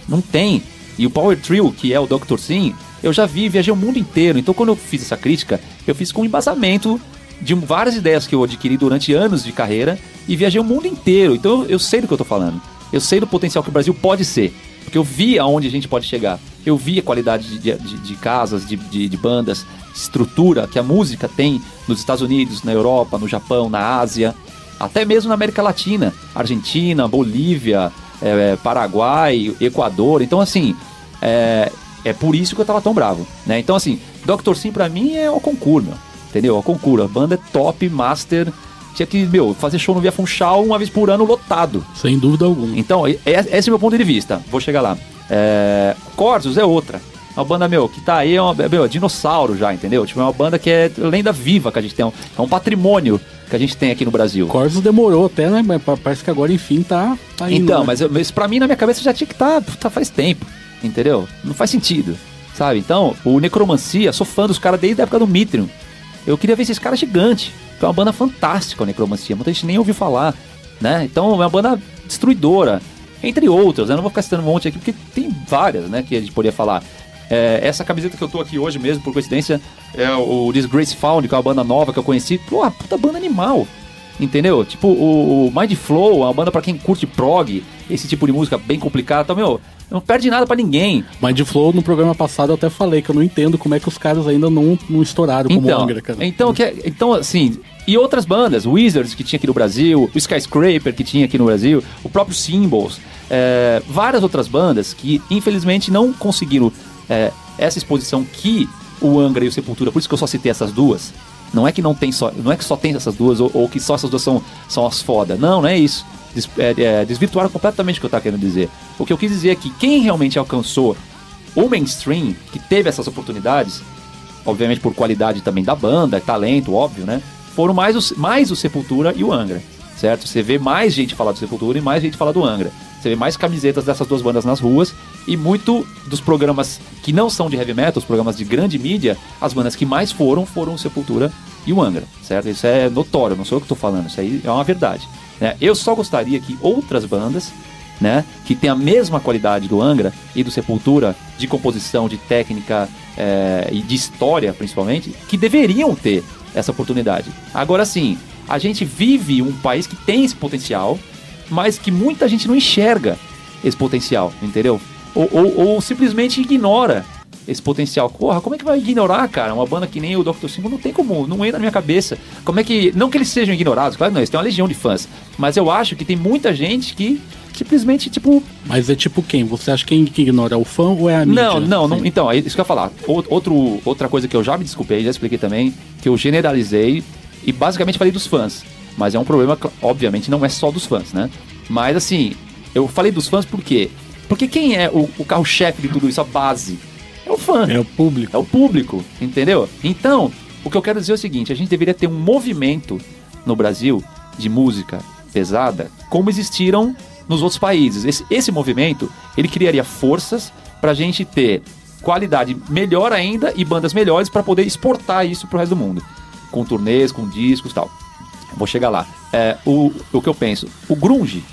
Não tem. E o Power Trio, que é o Dr. Sim, eu já vi, viajei o mundo inteiro. Então quando eu fiz essa crítica, eu fiz com embasamento de várias ideias que eu adquiri durante anos de carreira e viajei o mundo inteiro. Então eu, sei do que eu tô falando. Eu sei do potencial que o Brasil pode ser. Porque eu vi aonde a gente pode chegar. Eu vi a qualidade de, de, de casas, de, de, bandas, estrutura que a música tem nos Estados Unidos, na Europa, no Japão, na Ásia, até mesmo na América Latina, Argentina, Bolívia, é, Paraguai, Equador. Então, assim, é, é por isso que eu tava tão bravo, né? Então, assim, Dr. Sim pra mim é o concurso, meu, entendeu? O concurso, a banda é top, master. Tinha que, meu, fazer show no Via Funchal uma vez por ano lotado.
Sem dúvida alguma.
Então, esse é o meu ponto de vista. Vou chegar lá. É... Corsos é outra. Uma banda, meu, que tá aí, é uma, meu, é dinossauro já, entendeu? Tipo, é uma banda que é lenda viva que a gente tem. É um patrimônio que a gente tem aqui no Brasil.
Corsos demorou até, né? Mas parece que agora, enfim, tá, tá indo,
Então,
né?
mas, mas pra mim, na minha cabeça, já tinha que estar tá, tá faz tempo, entendeu? Não faz sentido, sabe? Então, o Necromancia, sou fã dos caras desde a época do Mitrium. Eu queria ver esses caras gigantes. É uma banda fantástica, a Necromancia. Muita gente nem ouviu falar, né? Então, é uma banda destruidora. Entre outras, eu não vou ficar citando um monte aqui, porque tem várias, né, que a gente poderia falar. É, essa camiseta que eu tô aqui hoje mesmo, por coincidência, é o Disgrace Found, que é uma banda nova que eu conheci. Pô, puta banda animal. Entendeu? Tipo, o, o Mind Flow uma banda pra quem curte prog, esse tipo de música bem complicada. Então, meu, não perde nada pra ninguém.
Mind Flow, no programa passado, eu até falei que eu não entendo como é que os caras ainda não, não estouraram como
Então,
Angra, cara.
então, que, é- então, assim, e outras bandas, Wizards que tinha aqui no Brasil, o Skyscraper que tinha aqui no Brasil, o próprio Symbols, é, várias outras bandas que infelizmente não conseguiram é, essa exposição que o Angra e o Sepultura, por isso que eu só citei essas duas. Não é que não tem só, não é que só tem essas duas ou, ou que só essas duas são, são as foda. Não, não é isso. Des, é, é, desvirtuaram completamente o que eu tava querendo dizer. O que eu quis dizer é que quem realmente alcançou o mainstream, que teve essas oportunidades, obviamente por qualidade também da banda, talento, óbvio, né? Foram mais, os, mais o Sepultura e o Angra, certo? Você vê mais gente falar do Sepultura e mais gente falar do Angra. Você vê mais camisetas dessas duas bandas nas ruas e muito dos programas que não são de heavy metal, os programas de grande mídia, as bandas que mais foram foram o Sepultura e o Angra, certo? Isso é notório, não sou eu que estou falando, isso aí é uma verdade. né? Eu só gostaria que outras bandas né, que tem a mesma qualidade do Angra e do Sepultura, de composição, de técnica é, e de história, principalmente, que deveriam ter essa oportunidade. Agora sim, a gente vive um país que tem esse potencial, mas que muita gente não enxerga esse potencial, entendeu? Ou, ou, ou simplesmente ignora esse potencial. Porra, como é que vai ignorar, cara? Uma banda que nem o Dr. Single não tem como, não entra na minha cabeça. Como é que. Não que eles sejam ignorados, claro que não, eles têm uma legião de fãs. Mas eu acho que tem muita gente que simplesmente, tipo.
Mas é tipo quem? Você acha que quem ignora é o fã ou é a mídia?
Não, não, não. Então, é isso que eu ia falar. Ou- Outro, outra coisa que eu já me desculpei, já expliquei também, que eu generalizei e basicamente falei dos fãs. Mas é um problema, obviamente, não é só dos fãs, né? Mas assim, eu falei dos fãs por quê? Porque quem é o, o carro-chefe de tudo isso, a base? É o fã.
É o público.
É o público, entendeu? Então, o que eu quero dizer é o seguinte: a gente deveria ter um movimento no Brasil de música pesada, como existiram nos outros países. Esse, esse movimento ele criaria forças para a gente ter qualidade melhor ainda e bandas melhores para poder exportar isso pro resto do mundo, com turnês, com discos, e tal. Vou chegar lá. É, o, o que eu penso, o grunge,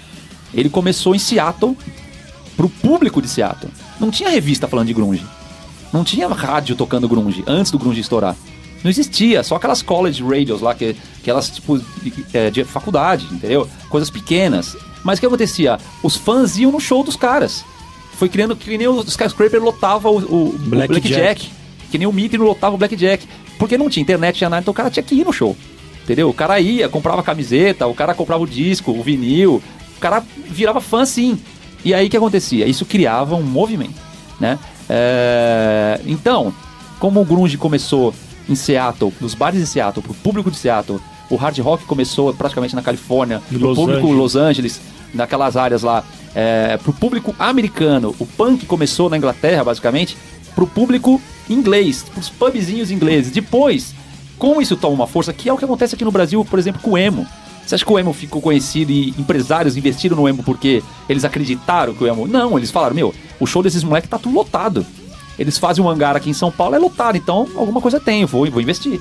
ele começou em Seattle pro público de Seattle. Não tinha revista falando de grunge. Não tinha rádio tocando grunge antes do grunge estourar. Não existia, só aquelas college radios lá, que, aquelas tipo de, é, de faculdade, entendeu? Coisas pequenas. Mas o que acontecia? Os fãs iam no show dos caras. Foi criando que nem o Skyscraper lotava o, o, o
Black
Blackjack.
Jack.
Que nem o Mitre lotava o Blackjack. Porque não tinha internet, tinha nada, então o cara tinha que ir no show. Entendeu? O cara ia, comprava a camiseta, o cara comprava o disco, o vinil. O cara virava fã sim. E aí o que acontecia? Isso criava um movimento, né? É, Então, como o grunge começou em Seattle, nos bares de Seattle, pro público de Seattle, o hard rock começou praticamente na Califórnia,
Em
pro
Los
público
Angeles.
Los Angeles, naquelas áreas lá, é, pro público americano, o punk começou na Inglaterra, basicamente, pro público inglês, pros pubzinhos ingleses. Depois, como isso toma uma força, que é o que acontece aqui no Brasil, por exemplo, com o emo. Você acha que o emo ficou conhecido e empresários investiram no emo porque eles acreditaram que o emo. Não, eles falaram: meu, o show desses moleques tá tudo lotado. Eles fazem um hangar aqui em São Paulo, é lotado, então alguma coisa tem, vou, vou investir.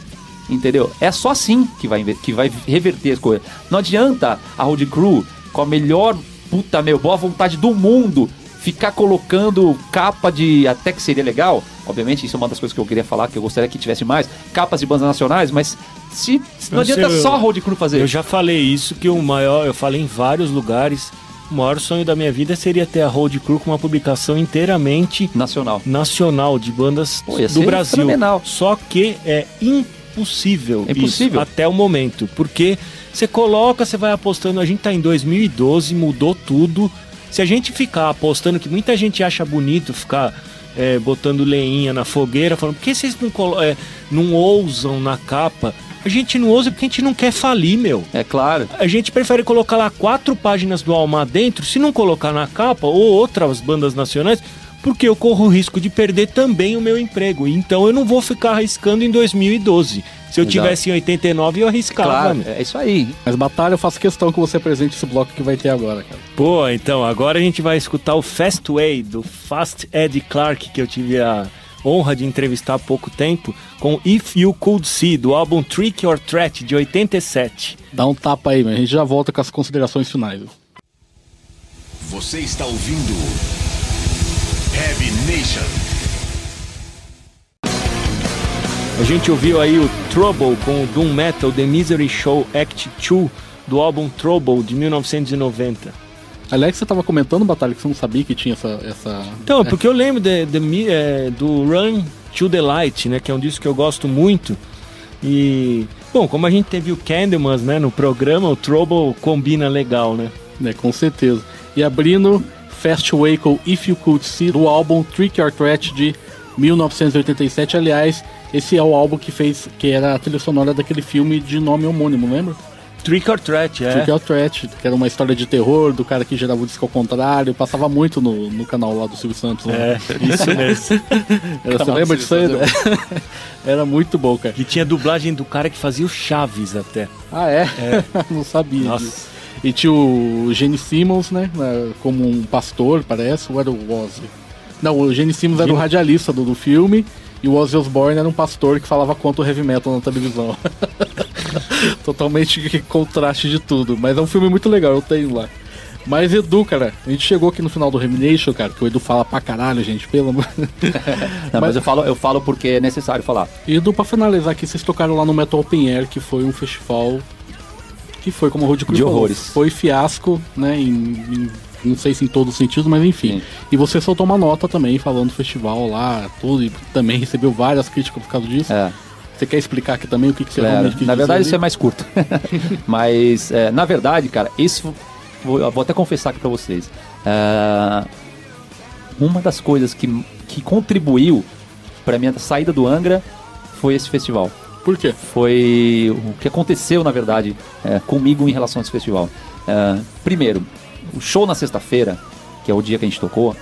Entendeu? É só assim que vai, que vai reverter as coisas. Não adianta a Road Crew, com a melhor puta, meu, boa vontade do mundo, ficar colocando capa de. Até que seria legal, obviamente, isso é uma das coisas que eu queria falar, que eu gostaria que tivesse mais, capas de bandas nacionais, mas se, se não
Eu
adianta
sei,
só a road crew fazer.
Eu já falei isso, que o maior, eu falei em vários lugares, o maior sonho da minha vida seria ter a Road Crew com uma publicação inteiramente
Nacional.
nacional de bandas
Pô,
do Brasil.
fenomenal.
Só que é impossível,
É impossível?
até o momento, porque você coloca, você vai apostando, a gente tá em 2012, mudou tudo. Se a gente ficar apostando que muita gente acha bonito ficar é, botando leinha na fogueira, falando, por que vocês não, é, não ousam na capa? A gente não ousa porque a gente não quer falir, meu.
É claro.
A gente prefere colocar lá quatro páginas do Almar dentro, se não colocar na capa, ou outras bandas nacionais, porque eu corro o risco de perder também o meu emprego. Então eu não vou ficar arriscando em 2012. Se eu
Exato.
tivesse em 89, eu arriscava.
Claro,
meu.
é isso aí.
Mas Batalha, eu faço questão que você apresente esse bloco que vai ter agora, cara.
Pô, então, agora a gente vai escutar o Fast Way, do Fast Eddie Clark, que eu tive a honra de entrevistar há pouco tempo, com If You Could See, do álbum Trick or Threat, de 87.
Dá um tapa aí, mas a gente já volta com as considerações finais.
Você está ouvindo Heavy Nation.
A gente ouviu aí o Trouble com o Doom Metal The Misery Show Act 2 do álbum Trouble de 1990.
Aliás, você tava comentando, Batalha, que você não sabia que tinha essa. essa...
Então, porque eu lembro de, de mi- é, do Run to the Light, né, que é um disco que eu gosto muito. E, bom, como a gente teve o Candlemas, né, no programa, o Trouble combina legal, né?
né, com certeza. E abrindo Fast Way com If You Could See, do álbum Trick or Threat de 1987. Aliás, esse é o álbum que fez, que era a trilha sonora daquele filme de nome homônimo, lembra?
Trick or Threat, é.
Trick or Threat, que era uma história de terror do cara que gerava o disco ao contrário. Passava muito no, no canal lá do Silvio Santos. né?
É, isso mesmo.
Era, você lembra disso aí? Né? era muito bom, cara.
Que tinha dublagem do cara que fazia o Chaves até.
Ah, é? não sabia
Nossa.
disso. E tinha o Gene Simmons, né? na- Como um pastor, parece, ou era o Ozzy? Não, o Gene Simmons era o
Gene-
radialista do, do filme e o Ozzy Osbourne era um pastor que falava contra o heavy metal na televisão. Totalmente contraste de tudo. Mas é um filme muito legal, eu tenho lá. Mas Edu, cara, a gente chegou aqui no final do Remination, cara, que o Edu fala pra caralho, gente, pelo amor.
Não, mas eu falo, eu falo porque é necessário falar.
E Edu, pra finalizar aqui, vocês tocaram lá no Metal Open Air, que foi um festival que foi, como o Rudy
De
falou. Foi fiasco, né? Em, em- não sei se em todos os sentidos, mas enfim.
Sim.
E você soltou uma nota também falando do festival lá, tudo, e também recebeu várias críticas por causa disso.
É.
Você quer explicar aqui também o que, que você
É,
realmente
na verdade,
ali?
isso é mais curto. Mas, é, na verdade, cara, isso. Vou, eu vou até confessar aqui pra vocês. É, uma das coisas que, que contribuiu pra minha saída do Angra foi esse festival.
Por quê?
Foi o que aconteceu, na verdade, é, comigo em relação a esse festival. É, primeiro, o show na sexta-feira, que é o dia que a gente tocou,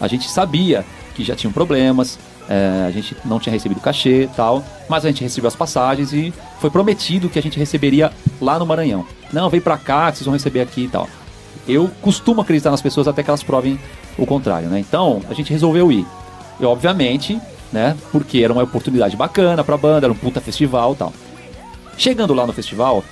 a gente sabia que já tinham problemas, é, a gente não tinha recebido cachê tal, mas a gente recebeu as passagens e foi prometido que a gente receberia lá no Maranhão. Não, vem pra cá, vocês vão receber aqui e tal. Eu costumo acreditar nas pessoas até que elas provem o contrário, né? Então, a gente resolveu ir. E, obviamente, né, porque era uma oportunidade bacana pra banda, era um puta festival e tal. Chegando lá no festival,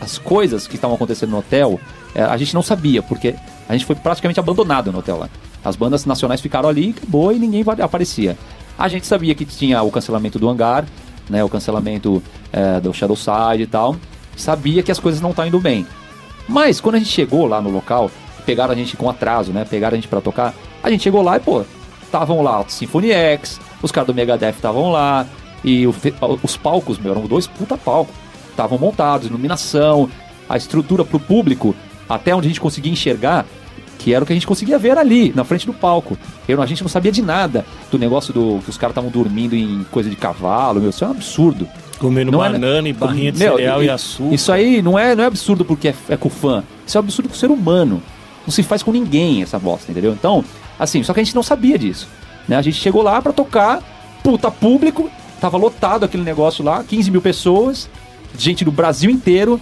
as coisas que estavam acontecendo no hotel, eh, a gente não sabia, porque a gente foi praticamente abandonado no hotel lá. As bandas nacionais ficaram ali, acabou e ninguém aparecia. A gente sabia que tinha o cancelamento do hangar, né, o cancelamento eh, do Shadow Side e tal. Sabia que as coisas não estavam indo bem. Mas quando a gente chegou lá no local, pegaram a gente com atraso, né? Pegaram a gente pra tocar. A gente chegou lá e, pô, estavam lá o Symphony X, os caras do Megadeth estavam lá, e o os palcos, meu, eram dois puta palcos. Estavam montados, iluminação, a estrutura pro público, até onde a gente conseguia enxergar, que era o que a gente conseguia ver ali, na frente do palco. Eu, a gente não sabia de nada do negócio do que os caras estavam dormindo em coisa de cavalo, meu, isso é um absurdo.
Comendo
Não é-
banana e barrinha de
Meu,
cereal
e-
e, açúcar.
Isso aí não é, não é absurdo porque é, é com o fã. Isso é um absurdo com o ser humano. Não se faz com ninguém essa bosta, entendeu? Então, assim, só que a gente não sabia disso. Né? A gente chegou lá pra tocar, puta público, tava lotado aquele negócio lá, 15 mil pessoas, gente do Brasil inteiro.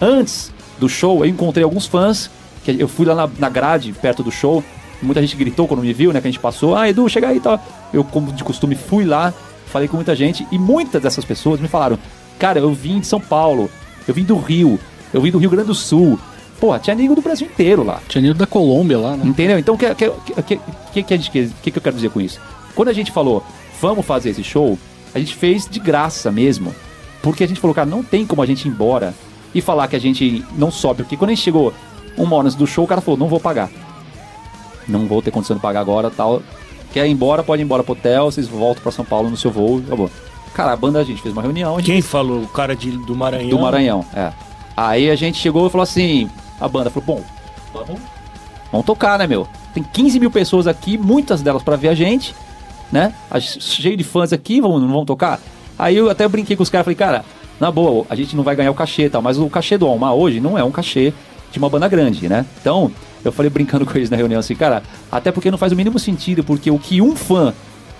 Antes do show, eu encontrei alguns fãs, que eu fui lá na, na grade, perto do show, muita gente gritou quando me viu, né, que a gente passou, ah, Edu, chega aí e tal. Eu, como de costume, fui lá, falei com muita gente, e muitas dessas pessoas me falaram, cara, eu vim de São Paulo, eu vim do Rio, eu vim do Rio Grande do Sul. Pô, tinha amigo do Brasil inteiro lá.
Tinha ido da Colômbia lá, né?
Entendeu? Então, o que, que, que, que, que, a gente quer- que, que eu quero dizer com isso? Quando a gente falou, vamos fazer esse show, a gente fez de graça mesmo. Porque a gente falou, cara, não tem como a gente ir embora e falar que a gente não sobe. Porque quando a gente chegou uma hora antes do show, o cara falou, não vou pagar. Não vou ter condição de pagar agora tal. Quer ir embora, pode ir embora pro hotel, vocês voltam pra São Paulo no seu voo e acabou. Cara, a banda, a gente fez uma reunião. A gente
Quem falou? O cara de, do Maranhão?
do Maranhão, é. Aí a gente chegou e falou assim, a banda falou, bom, vamos, vamos tocar, né, meu? Tem 15 mil pessoas aqui, muitas delas pra ver a gente, né? Cheio de fãs aqui, vamos, não vamos tocar? Aí eu até brinquei com os caras, falei, cara, na boa, a gente não vai ganhar o cachê e tal, mas o cachê do Almar hoje não é um cachê de uma banda grande, né? Então, eu falei brincando com eles na reunião assim, cara, até porque não faz o mínimo sentido, porque o que um fã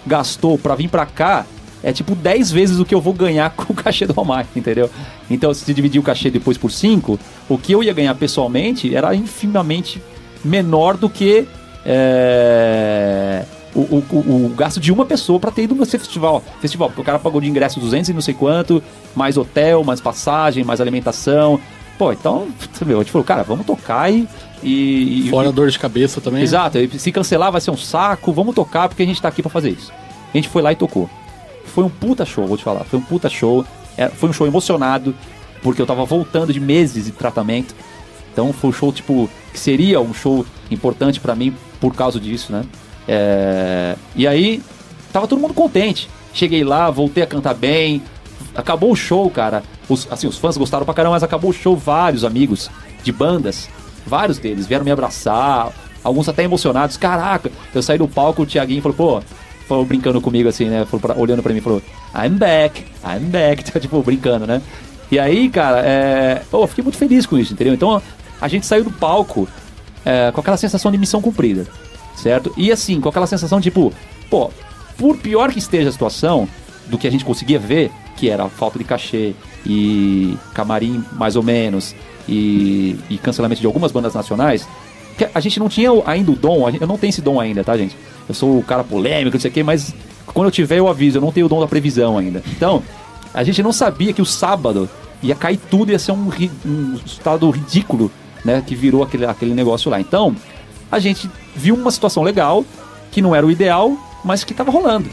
gastou pra vir pra cá é tipo 10 vezes o que eu vou ganhar com o cachê do Almar, entendeu? Então, se dividir o cachê depois por 5, o que eu ia ganhar pessoalmente era infimamente menor do que é, o, o- o- o gasto de uma pessoa pra ter ido nesse festival. Festival, porque o cara pagou de ingresso 200 e não sei quanto, mais hotel, mais passagem, mais alimentação. Pô, então, meu, a gente falou, cara, vamos tocar e. e- e-
Fora dor de cabeça também.
Exato, e se cancelar vai ser um saco, vamos tocar porque a gente tá aqui pra fazer isso. A gente foi lá e tocou. Foi um puta show, vou te falar. Foi um puta show. É, foi um show emocionado, porque eu tava voltando de meses de tratamento. Então foi um show, tipo, que seria um show importante pra mim por causa disso, né? É, E aí, tava todo mundo contente. Cheguei lá, voltei a cantar bem. Acabou o show, cara. Os, assim, os fãs gostaram pra caramba, mas acabou o show. Vários amigos de bandas, vários deles vieram me abraçar. Alguns até emocionados. Caraca, eu saí do palco, o Thiaguinho falou, pô, falou brincando comigo assim, né? Falou pra- olhando pra mim, falou, I'm back, I'm back. tipo, brincando, né? E aí, cara, é... pô, eu fiquei muito feliz com isso, entendeu? Então, a gente saiu do palco é, com aquela sensação de missão cumprida, certo? E assim, com aquela sensação tipo, pô, por pior que esteja a situação, do que a gente conseguia ver, que era falta de cachê e camarim mais ou menos, e, e cancelamento de algumas bandas nacionais, a gente não tinha ainda o dom, eu não tenho esse dom ainda, tá, gente? Eu sou o cara polêmico, não sei o quê, mas quando eu tiver eu aviso, eu não tenho o dom da previsão ainda. Então, a gente não sabia que o sábado ia cair tudo, ia ser um, um estado ridículo, né? Que virou aquele, aquele negócio lá. Então, a gente viu uma situação legal, que não era o ideal, mas que tava rolando.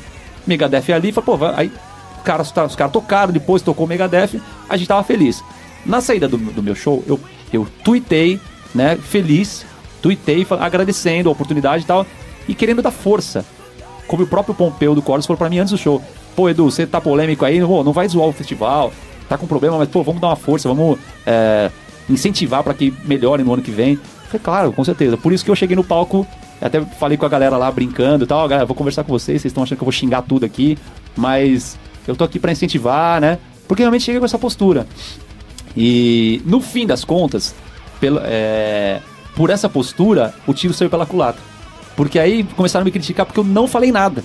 Megadeth ali, falou, pô, aí os caras, os caras tocaram, depois tocou o Megadeth, a gente tava feliz. Na saída do, do meu show, eu, eu tuitei, né, feliz, tuitei agradecendo a oportunidade e tal, e querendo dar força. Como o próprio Pompeu do Chorus falou pra mim antes do show. Pô, Edu, você tá polêmico aí, pô, não vai zoar o festival, tá com problema, mas pô, vamos dar uma força, vamos é, incentivar pra que melhore no ano que vem. Falei, claro, com certeza. Por isso que eu cheguei no palco, até falei com a galera lá brincando e tal, galera, vou conversar com vocês, vocês estão achando que eu vou xingar tudo aqui, mas eu tô aqui pra incentivar, né? Porque realmente cheguei com essa postura. E no fim das contas, pela- é, por essa postura, o tiro saiu pela culatra. Porque aí começaram a me criticar porque eu não falei nada.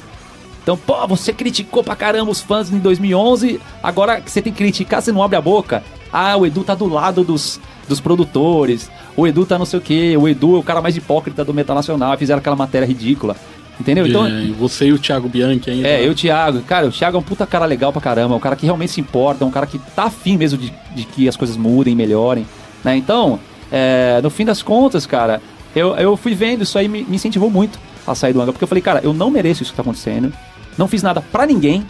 Então, pô, você criticou pra caramba os fãs em 2011, agora que você tem que criticar, você não abre a boca. Ah, o Edu tá do lado dos, dos produtores, o Edu tá não sei o quê, o Edu é o cara mais hipócrita do Metal Nacional, fizeram aquela matéria ridícula. Entendeu? Então,
E você e o Thiago Bianchi ainda.
é, eu, o Thiago, cara, o Thiago é um puta cara legal pra caramba, um cara que realmente se importa, um cara que tá afim mesmo de, de que as coisas mudem, melhorem, né? Então, é, no fim das contas, cara, eu, eu fui vendo, isso aí me, me incentivou muito a sair do Angra, porque eu falei, cara, eu não mereço isso que tá acontecendo, não fiz nada pra ninguém,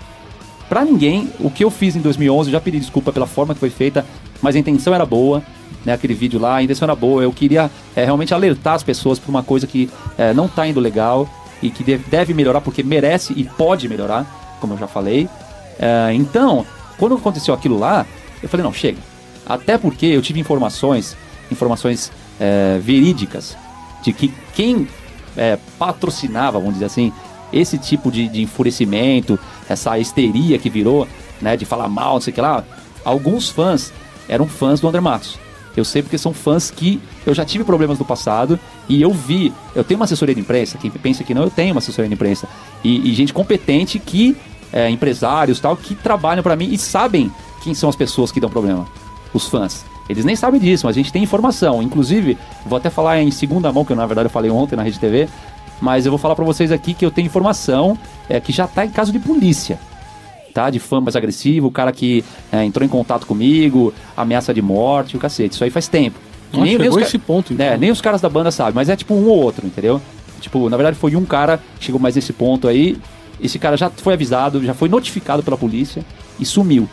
pra ninguém, o que eu fiz em 2011, eu já pedi desculpa pela forma que foi feita, mas a intenção era boa, né, aquele vídeo lá, a intenção era boa, eu queria é, realmente alertar as pessoas pra uma coisa que é, não tá indo legal e que deve, deve melhorar porque merece e pode melhorar, como eu já falei. É, então, quando aconteceu aquilo lá, eu falei, não, chega. Até porque eu tive informações, informações é, verídicas, de que quem é, patrocinava, vamos dizer assim, esse tipo de, de enfurecimento, essa histeria que virou, né, de falar mal, não sei o que lá, alguns fãs eram fãs do André Matos. Eu sei porque são fãs que eu já tive problemas no passado e eu vi. Eu tenho uma assessoria de imprensa, quem pensa que não, eu tenho uma assessoria de imprensa. E, e gente competente que, é, empresários tal, que trabalham pra mim e sabem quem são as pessoas que dão problema. Os fãs. Eles nem sabem disso, mas a gente tem informação. Inclusive, vou até falar em segunda mão, que na verdade eu falei ontem na Rede TV, mas eu vou falar pra vocês aqui que eu tenho informação é, que já tá em caso de polícia tá? De fã mais agressivo, o cara que é, entrou em contato comigo, ameaça de morte, o cacete. Isso aí faz tempo.
Ah,
Nem- nem os
esse ponto, então.
É, nem os caras da banda sabem, mas é tipo um ou outro, entendeu? Tipo, na verdade foi um cara que chegou mais nesse ponto aí. Esse cara já foi avisado, já foi notificado pela polícia e sumiu.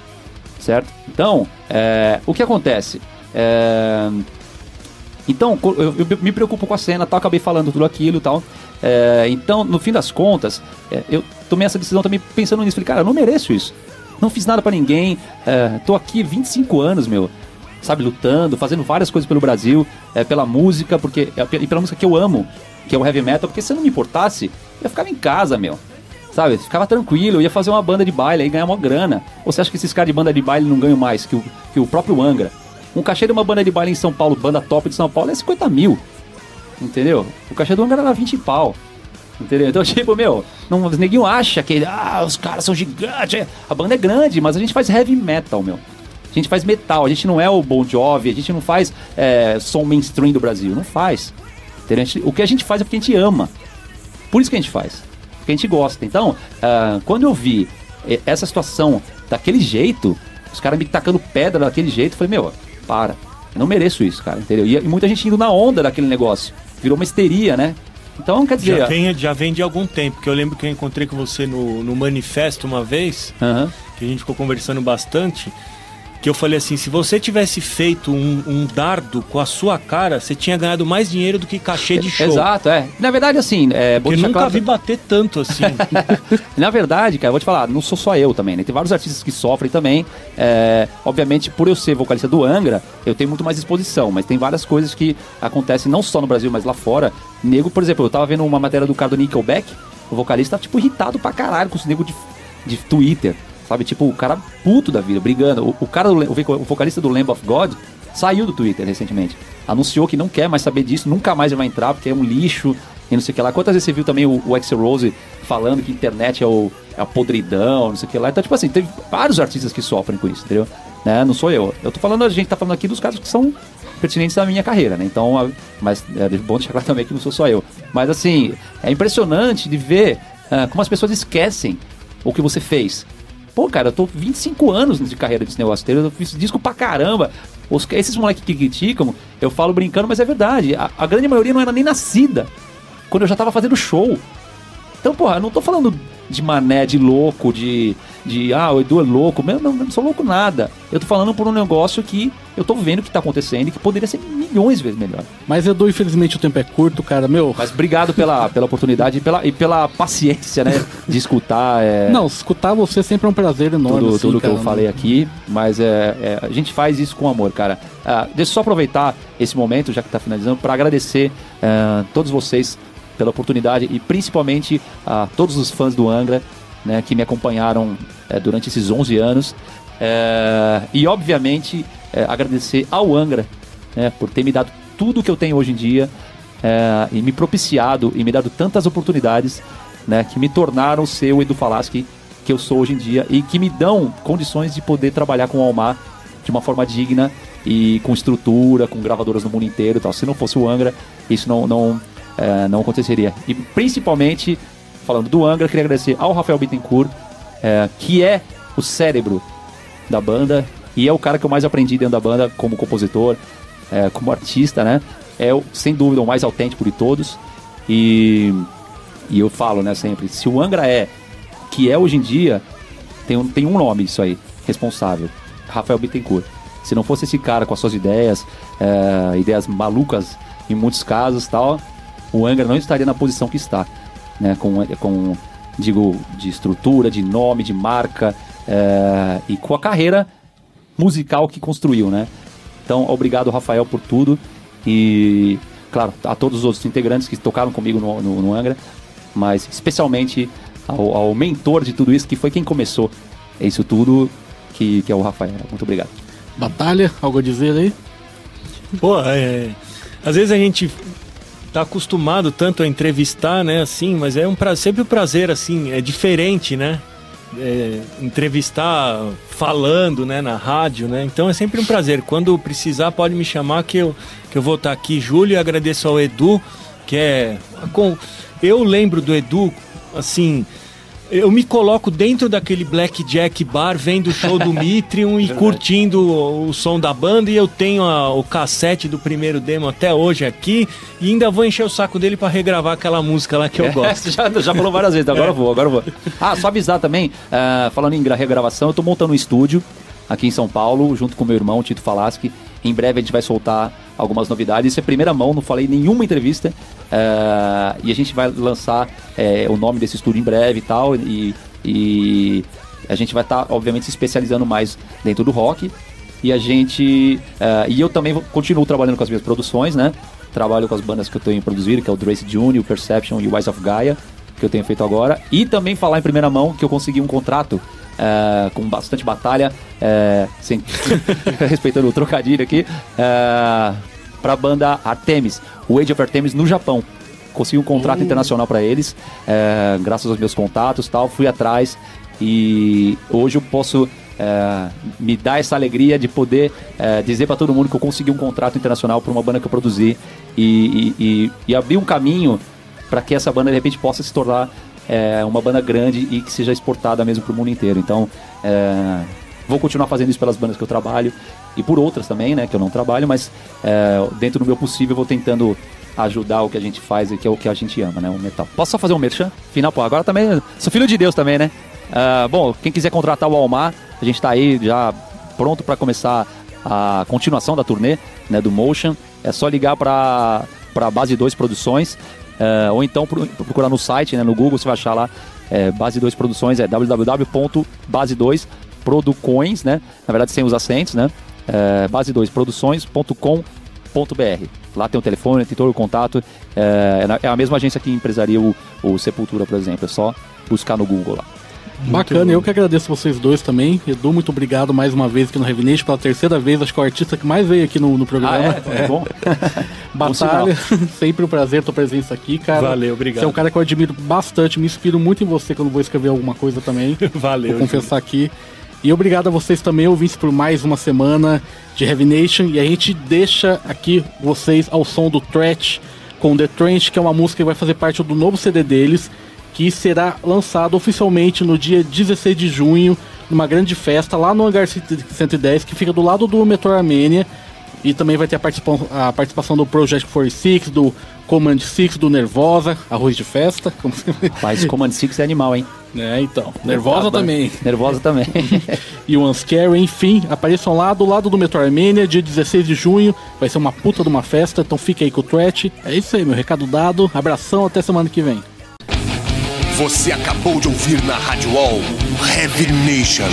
Certo? Então, é, o que acontece? É, então, eu, eu me preocupo com a cena, tal, acabei falando tudo aquilo tal. É, então, no fim das contas, é, eu tomei essa decisão também pensando nisso. Falei, cara, eu não mereço isso. Não fiz nada pra ninguém. É, tô aqui 25 anos, meu. Sabe, lutando, fazendo várias coisas pelo Brasil, é, pela música, porque é, e pela música que eu amo, que é o heavy metal, porque se eu não me importasse, eu ficava em casa, meu. Sabe, ficava tranquilo, ia fazer uma banda de baile e ganhar uma grana. Ou você acha que esses caras de banda de baile não ganham mais que o, que o próprio Angra? Um cachê de uma banda de baile em São Paulo, banda top de São Paulo, é 50 mil. Entendeu? O cachê do Angra era 20 pau. Entendeu? Então, tipo, meu, não, os neguinhos acham que ah, os caras são gigantes. é, A banda é grande, mas a gente faz heavy metal, meu. A gente faz metal, a gente não é o Bon Jovi, a gente não faz é, som mainstream do Brasil. Não faz. Entendeu? O que a gente faz é porque a gente ama. Por isso que a gente faz. Porque a gente gosta. Então, ah, quando eu vi eh, essa situação daquele jeito, os caras me tacando pedra daquele jeito, eu falei, meu, para. Eu não mereço isso, cara, entendeu? E, e muita gente indo na onda daquele negócio. Virou uma histeria, né? Então, quer dizer...
Já vem, já vem de algum tempo, porque eu lembro que eu encontrei com você no, no manifesto uma vez, que a gente ficou conversando bastante, que eu falei assim, se você tivesse feito um, um dardo com a sua cara, você tinha ganhado mais dinheiro do que cachê de show.
Exato, é. Na verdade, assim, é,
eu nunca
claro-
vi bater tanto assim.
Na verdade, cara, eu vou te falar, não sou só eu também, né? Tem vários artistas que sofrem também. É, obviamente, por eu ser vocalista do Angra, eu tenho muito mais exposição, mas tem várias coisas que acontecem não só no Brasil, mas lá fora. Nego, por exemplo, eu tava vendo uma matéria do cara do Nickelback, o vocalista tá, tipo, irritado pra caralho com os nego de, de Twitter, sabe? Tipo, o cara puto da vida, brigando. O, o cara, do, o voca- o vocalista do Lamb of God, saiu do Twitter recentemente. Anunciou que não quer mais saber disso, nunca mais vai entrar, porque é um lixo e não sei o que lá. Quantas vezes você viu também o, o Axl Rose falando que internet é, o, é a podridão, não sei o que lá. Então, tipo assim, tem vários artistas que sofrem com isso, entendeu? Né? Não sou eu. Eu tô falando, a gente tá falando aqui dos casos que são pertinentes à minha carreira, né? Então, a- mas é bom deixar claro também que não sou só eu. Mas assim, é impressionante de ver ah, como as pessoas esquecem o que você fez. Pô, cara, eu tô 25 anos de carreira desse negócio eu fiz disco pra caramba. Os, esses moleques que criticam, eu falo brincando, mas é verdade. A, a grande maioria não era nem nascida quando eu já tava fazendo show. Então, porra, eu não tô falando de mané, de louco, de. de ah, o Edu é louco. Meu, não, não sou louco nada. Eu tô falando por um negócio que eu tô vendo que tá acontecendo e que poderia ser milhões de vezes melhor.
Mas, Edu, infelizmente o tempo é curto, cara. Meu.
Mas obrigado pela, pela oportunidade e pela, e pela paciência, né? De escutar. É...
Não, escutar você sempre é um prazer enorme.
tudo,
assim,
tudo que eu falei aqui, mas é, é, a gente faz isso com amor, cara. Ah, deixa eu só aproveitar esse momento, já que tá finalizando, para agradecer ah, todos vocês pela oportunidade e principalmente a todos os fãs do Angra, né, que me acompanharam eh, durante esses 11 anos. Eh, e, obviamente, eh, agradecer ao Angra né, por ter me dado tudo que eu tenho hoje em dia e me propiciado e me dado tantas oportunidades né, que me tornaram ser o Edu Falaschi que eu sou hoje em dia e que me dão condições de poder trabalhar com o Almar de uma forma digna e com estrutura, com gravadoras no mundo inteiro e tal. Se não fosse o Angra, isso não, não, eh, não aconteceria. E principalmente, falando do Angra, queria agradecer ao Rafael Bittencourt, eh, que é o cérebro da banda e é o cara que eu mais aprendi dentro da banda como compositor, eh, como artista, né? É, sem dúvida, o mais autêntico de todos. E, e eu falo, né, sempre, se o Angra é que é hoje em dia, tem um, tem um nome isso aí, responsável. Rafael Bittencourt. Se não fosse esse cara com as suas ideias, eh, ideias malucas em muitos casos tal, o Angra não estaria na posição que está. Né? Com, com, digo, de estrutura, de nome, de marca eh, e com a carreira musical que construiu, né? Então, obrigado, Rafael, por tudo. E, claro, a todos os outros integrantes que tocaram comigo no, no, no Angra, mas especialmente ao, ao mentor de tudo isso, que foi quem começou isso tudo, que, que é o Rafael. Muito obrigado.
Batalha, algo a dizer aí?
Pô, é. Às vezes a gente tá acostumado tanto a entrevistar, né, assim, mas é um pra... sempre um prazer, assim, é diferente, né? É, entrevistar falando, né, na rádio, né? Então é sempre um prazer. Quando precisar, pode me chamar que eu, que eu vou estar aqui. Júlio, agradeço ao Edu, que é. Com... Eu lembro do Edu, assim. Eu me coloco dentro daquele Blackjack Bar, vendo o show do Mitrium e curtindo o, o som da banda. E eu tenho a- o cassete do primeiro demo até hoje aqui. E ainda vou encher o saco dele pra regravar aquela música lá que eu gosto.
já, já falou várias vezes, agora eu vou, agora vou. Ah, só avisar também, ah, falando em gra- regravação, eu tô montando um estúdio aqui em São Paulo, junto com meu irmão, Tito Falaschi. Em breve a gente vai soltar algumas novidades. Isso é primeira mão, não falei nenhuma entrevista. Uh, e a gente vai lançar é, o nome desse estúdio em breve e tal. E, e a gente vai estar, tá, obviamente, se especializando mais dentro do rock. E a gente. Uh, e eu também continuo trabalhando com as minhas produções, né? Trabalho com as bandas que eu tenho produzido, que é o Drace Jr., o Perception e o Wise of Gaia, que eu tenho feito agora. E também falar em primeira mão que eu consegui um contrato Uh, com bastante batalha, sem... respeitando o trocadilho aqui, uh, para a banda Artemis, o Age of Artemis no Japão. Consegui um contrato uh. internacional para eles, graças aos meus contatos tal, fui atrás e hoje eu posso me dar essa alegria de poder dizer para todo mundo que eu consegui um contrato internacional para uma banda que eu produzi e, e, e, e abrir um caminho para que essa banda de repente possa se tornar é, uma banda grande e que seja exportada mesmo para o mundo inteiro. Então, é, vou continuar fazendo isso pelas bandas que eu trabalho e por outras também, né, que eu não trabalho, mas é, dentro do meu possível vou tentando ajudar o que a gente faz e que é o que a gente ama, né, o metal. Posso só fazer um merchan? Final, pô, agora também sou filho de Deus também, né? Uh, bom, quem quiser contratar o Almar, a gente está aí já pronto para começar a continuação da turnê né, do Motion. É só ligar para para Base 2 Produções. Uh, ou então procurar no site, né, no Google, você vai achar lá é, Base 2 Produções, é www.base2producoins, né? Na verdade, sem os acentos, né? É, base2produções.com.br. Lá tem o telefone, tem todo o contato. É, é a mesma agência que empresaria o, o Sepultura, por exemplo. É só buscar no Google lá.
Bacana, eu que agradeço vocês dois também. Edu, muito obrigado mais uma vez aqui no Revination, pela terceira vez, acho que é o artista que mais veio aqui no, no programa.
Ah, é? é bom.
Batalha, sempre um prazer tua presença aqui, cara.
Valeu, obrigado.
Você é um cara que eu admiro bastante, me inspiro muito em você quando vou escrever alguma coisa também.
Valeu.
Vou confessar aqui. E obrigado a vocês também, ouvintes, por mais uma semana de Revination. E a gente deixa aqui vocês ao som do Threat com The Trench, que é uma música que vai fazer parte do novo CD deles que será lançado oficialmente no dia 16 de junho, numa grande festa lá no Hangar 110, que fica do lado do Metrô Armênia. E também vai ter a participação, a participação do Project 46, do Command 6, do Nervosa, arroz de festa.
Como Mas Command 6 é animal, hein?
É, então. Nervosa também.
Nervosa também.
e o Unscare, enfim, apareçam lá do lado do Metrô Armênia, dia 16 de junho. Vai ser uma puta de uma festa, então fica aí com o Threat. É isso aí, meu recado dado. Abração, até semana que vem.
Você acabou de ouvir na Rádio Wall Heavy Nation.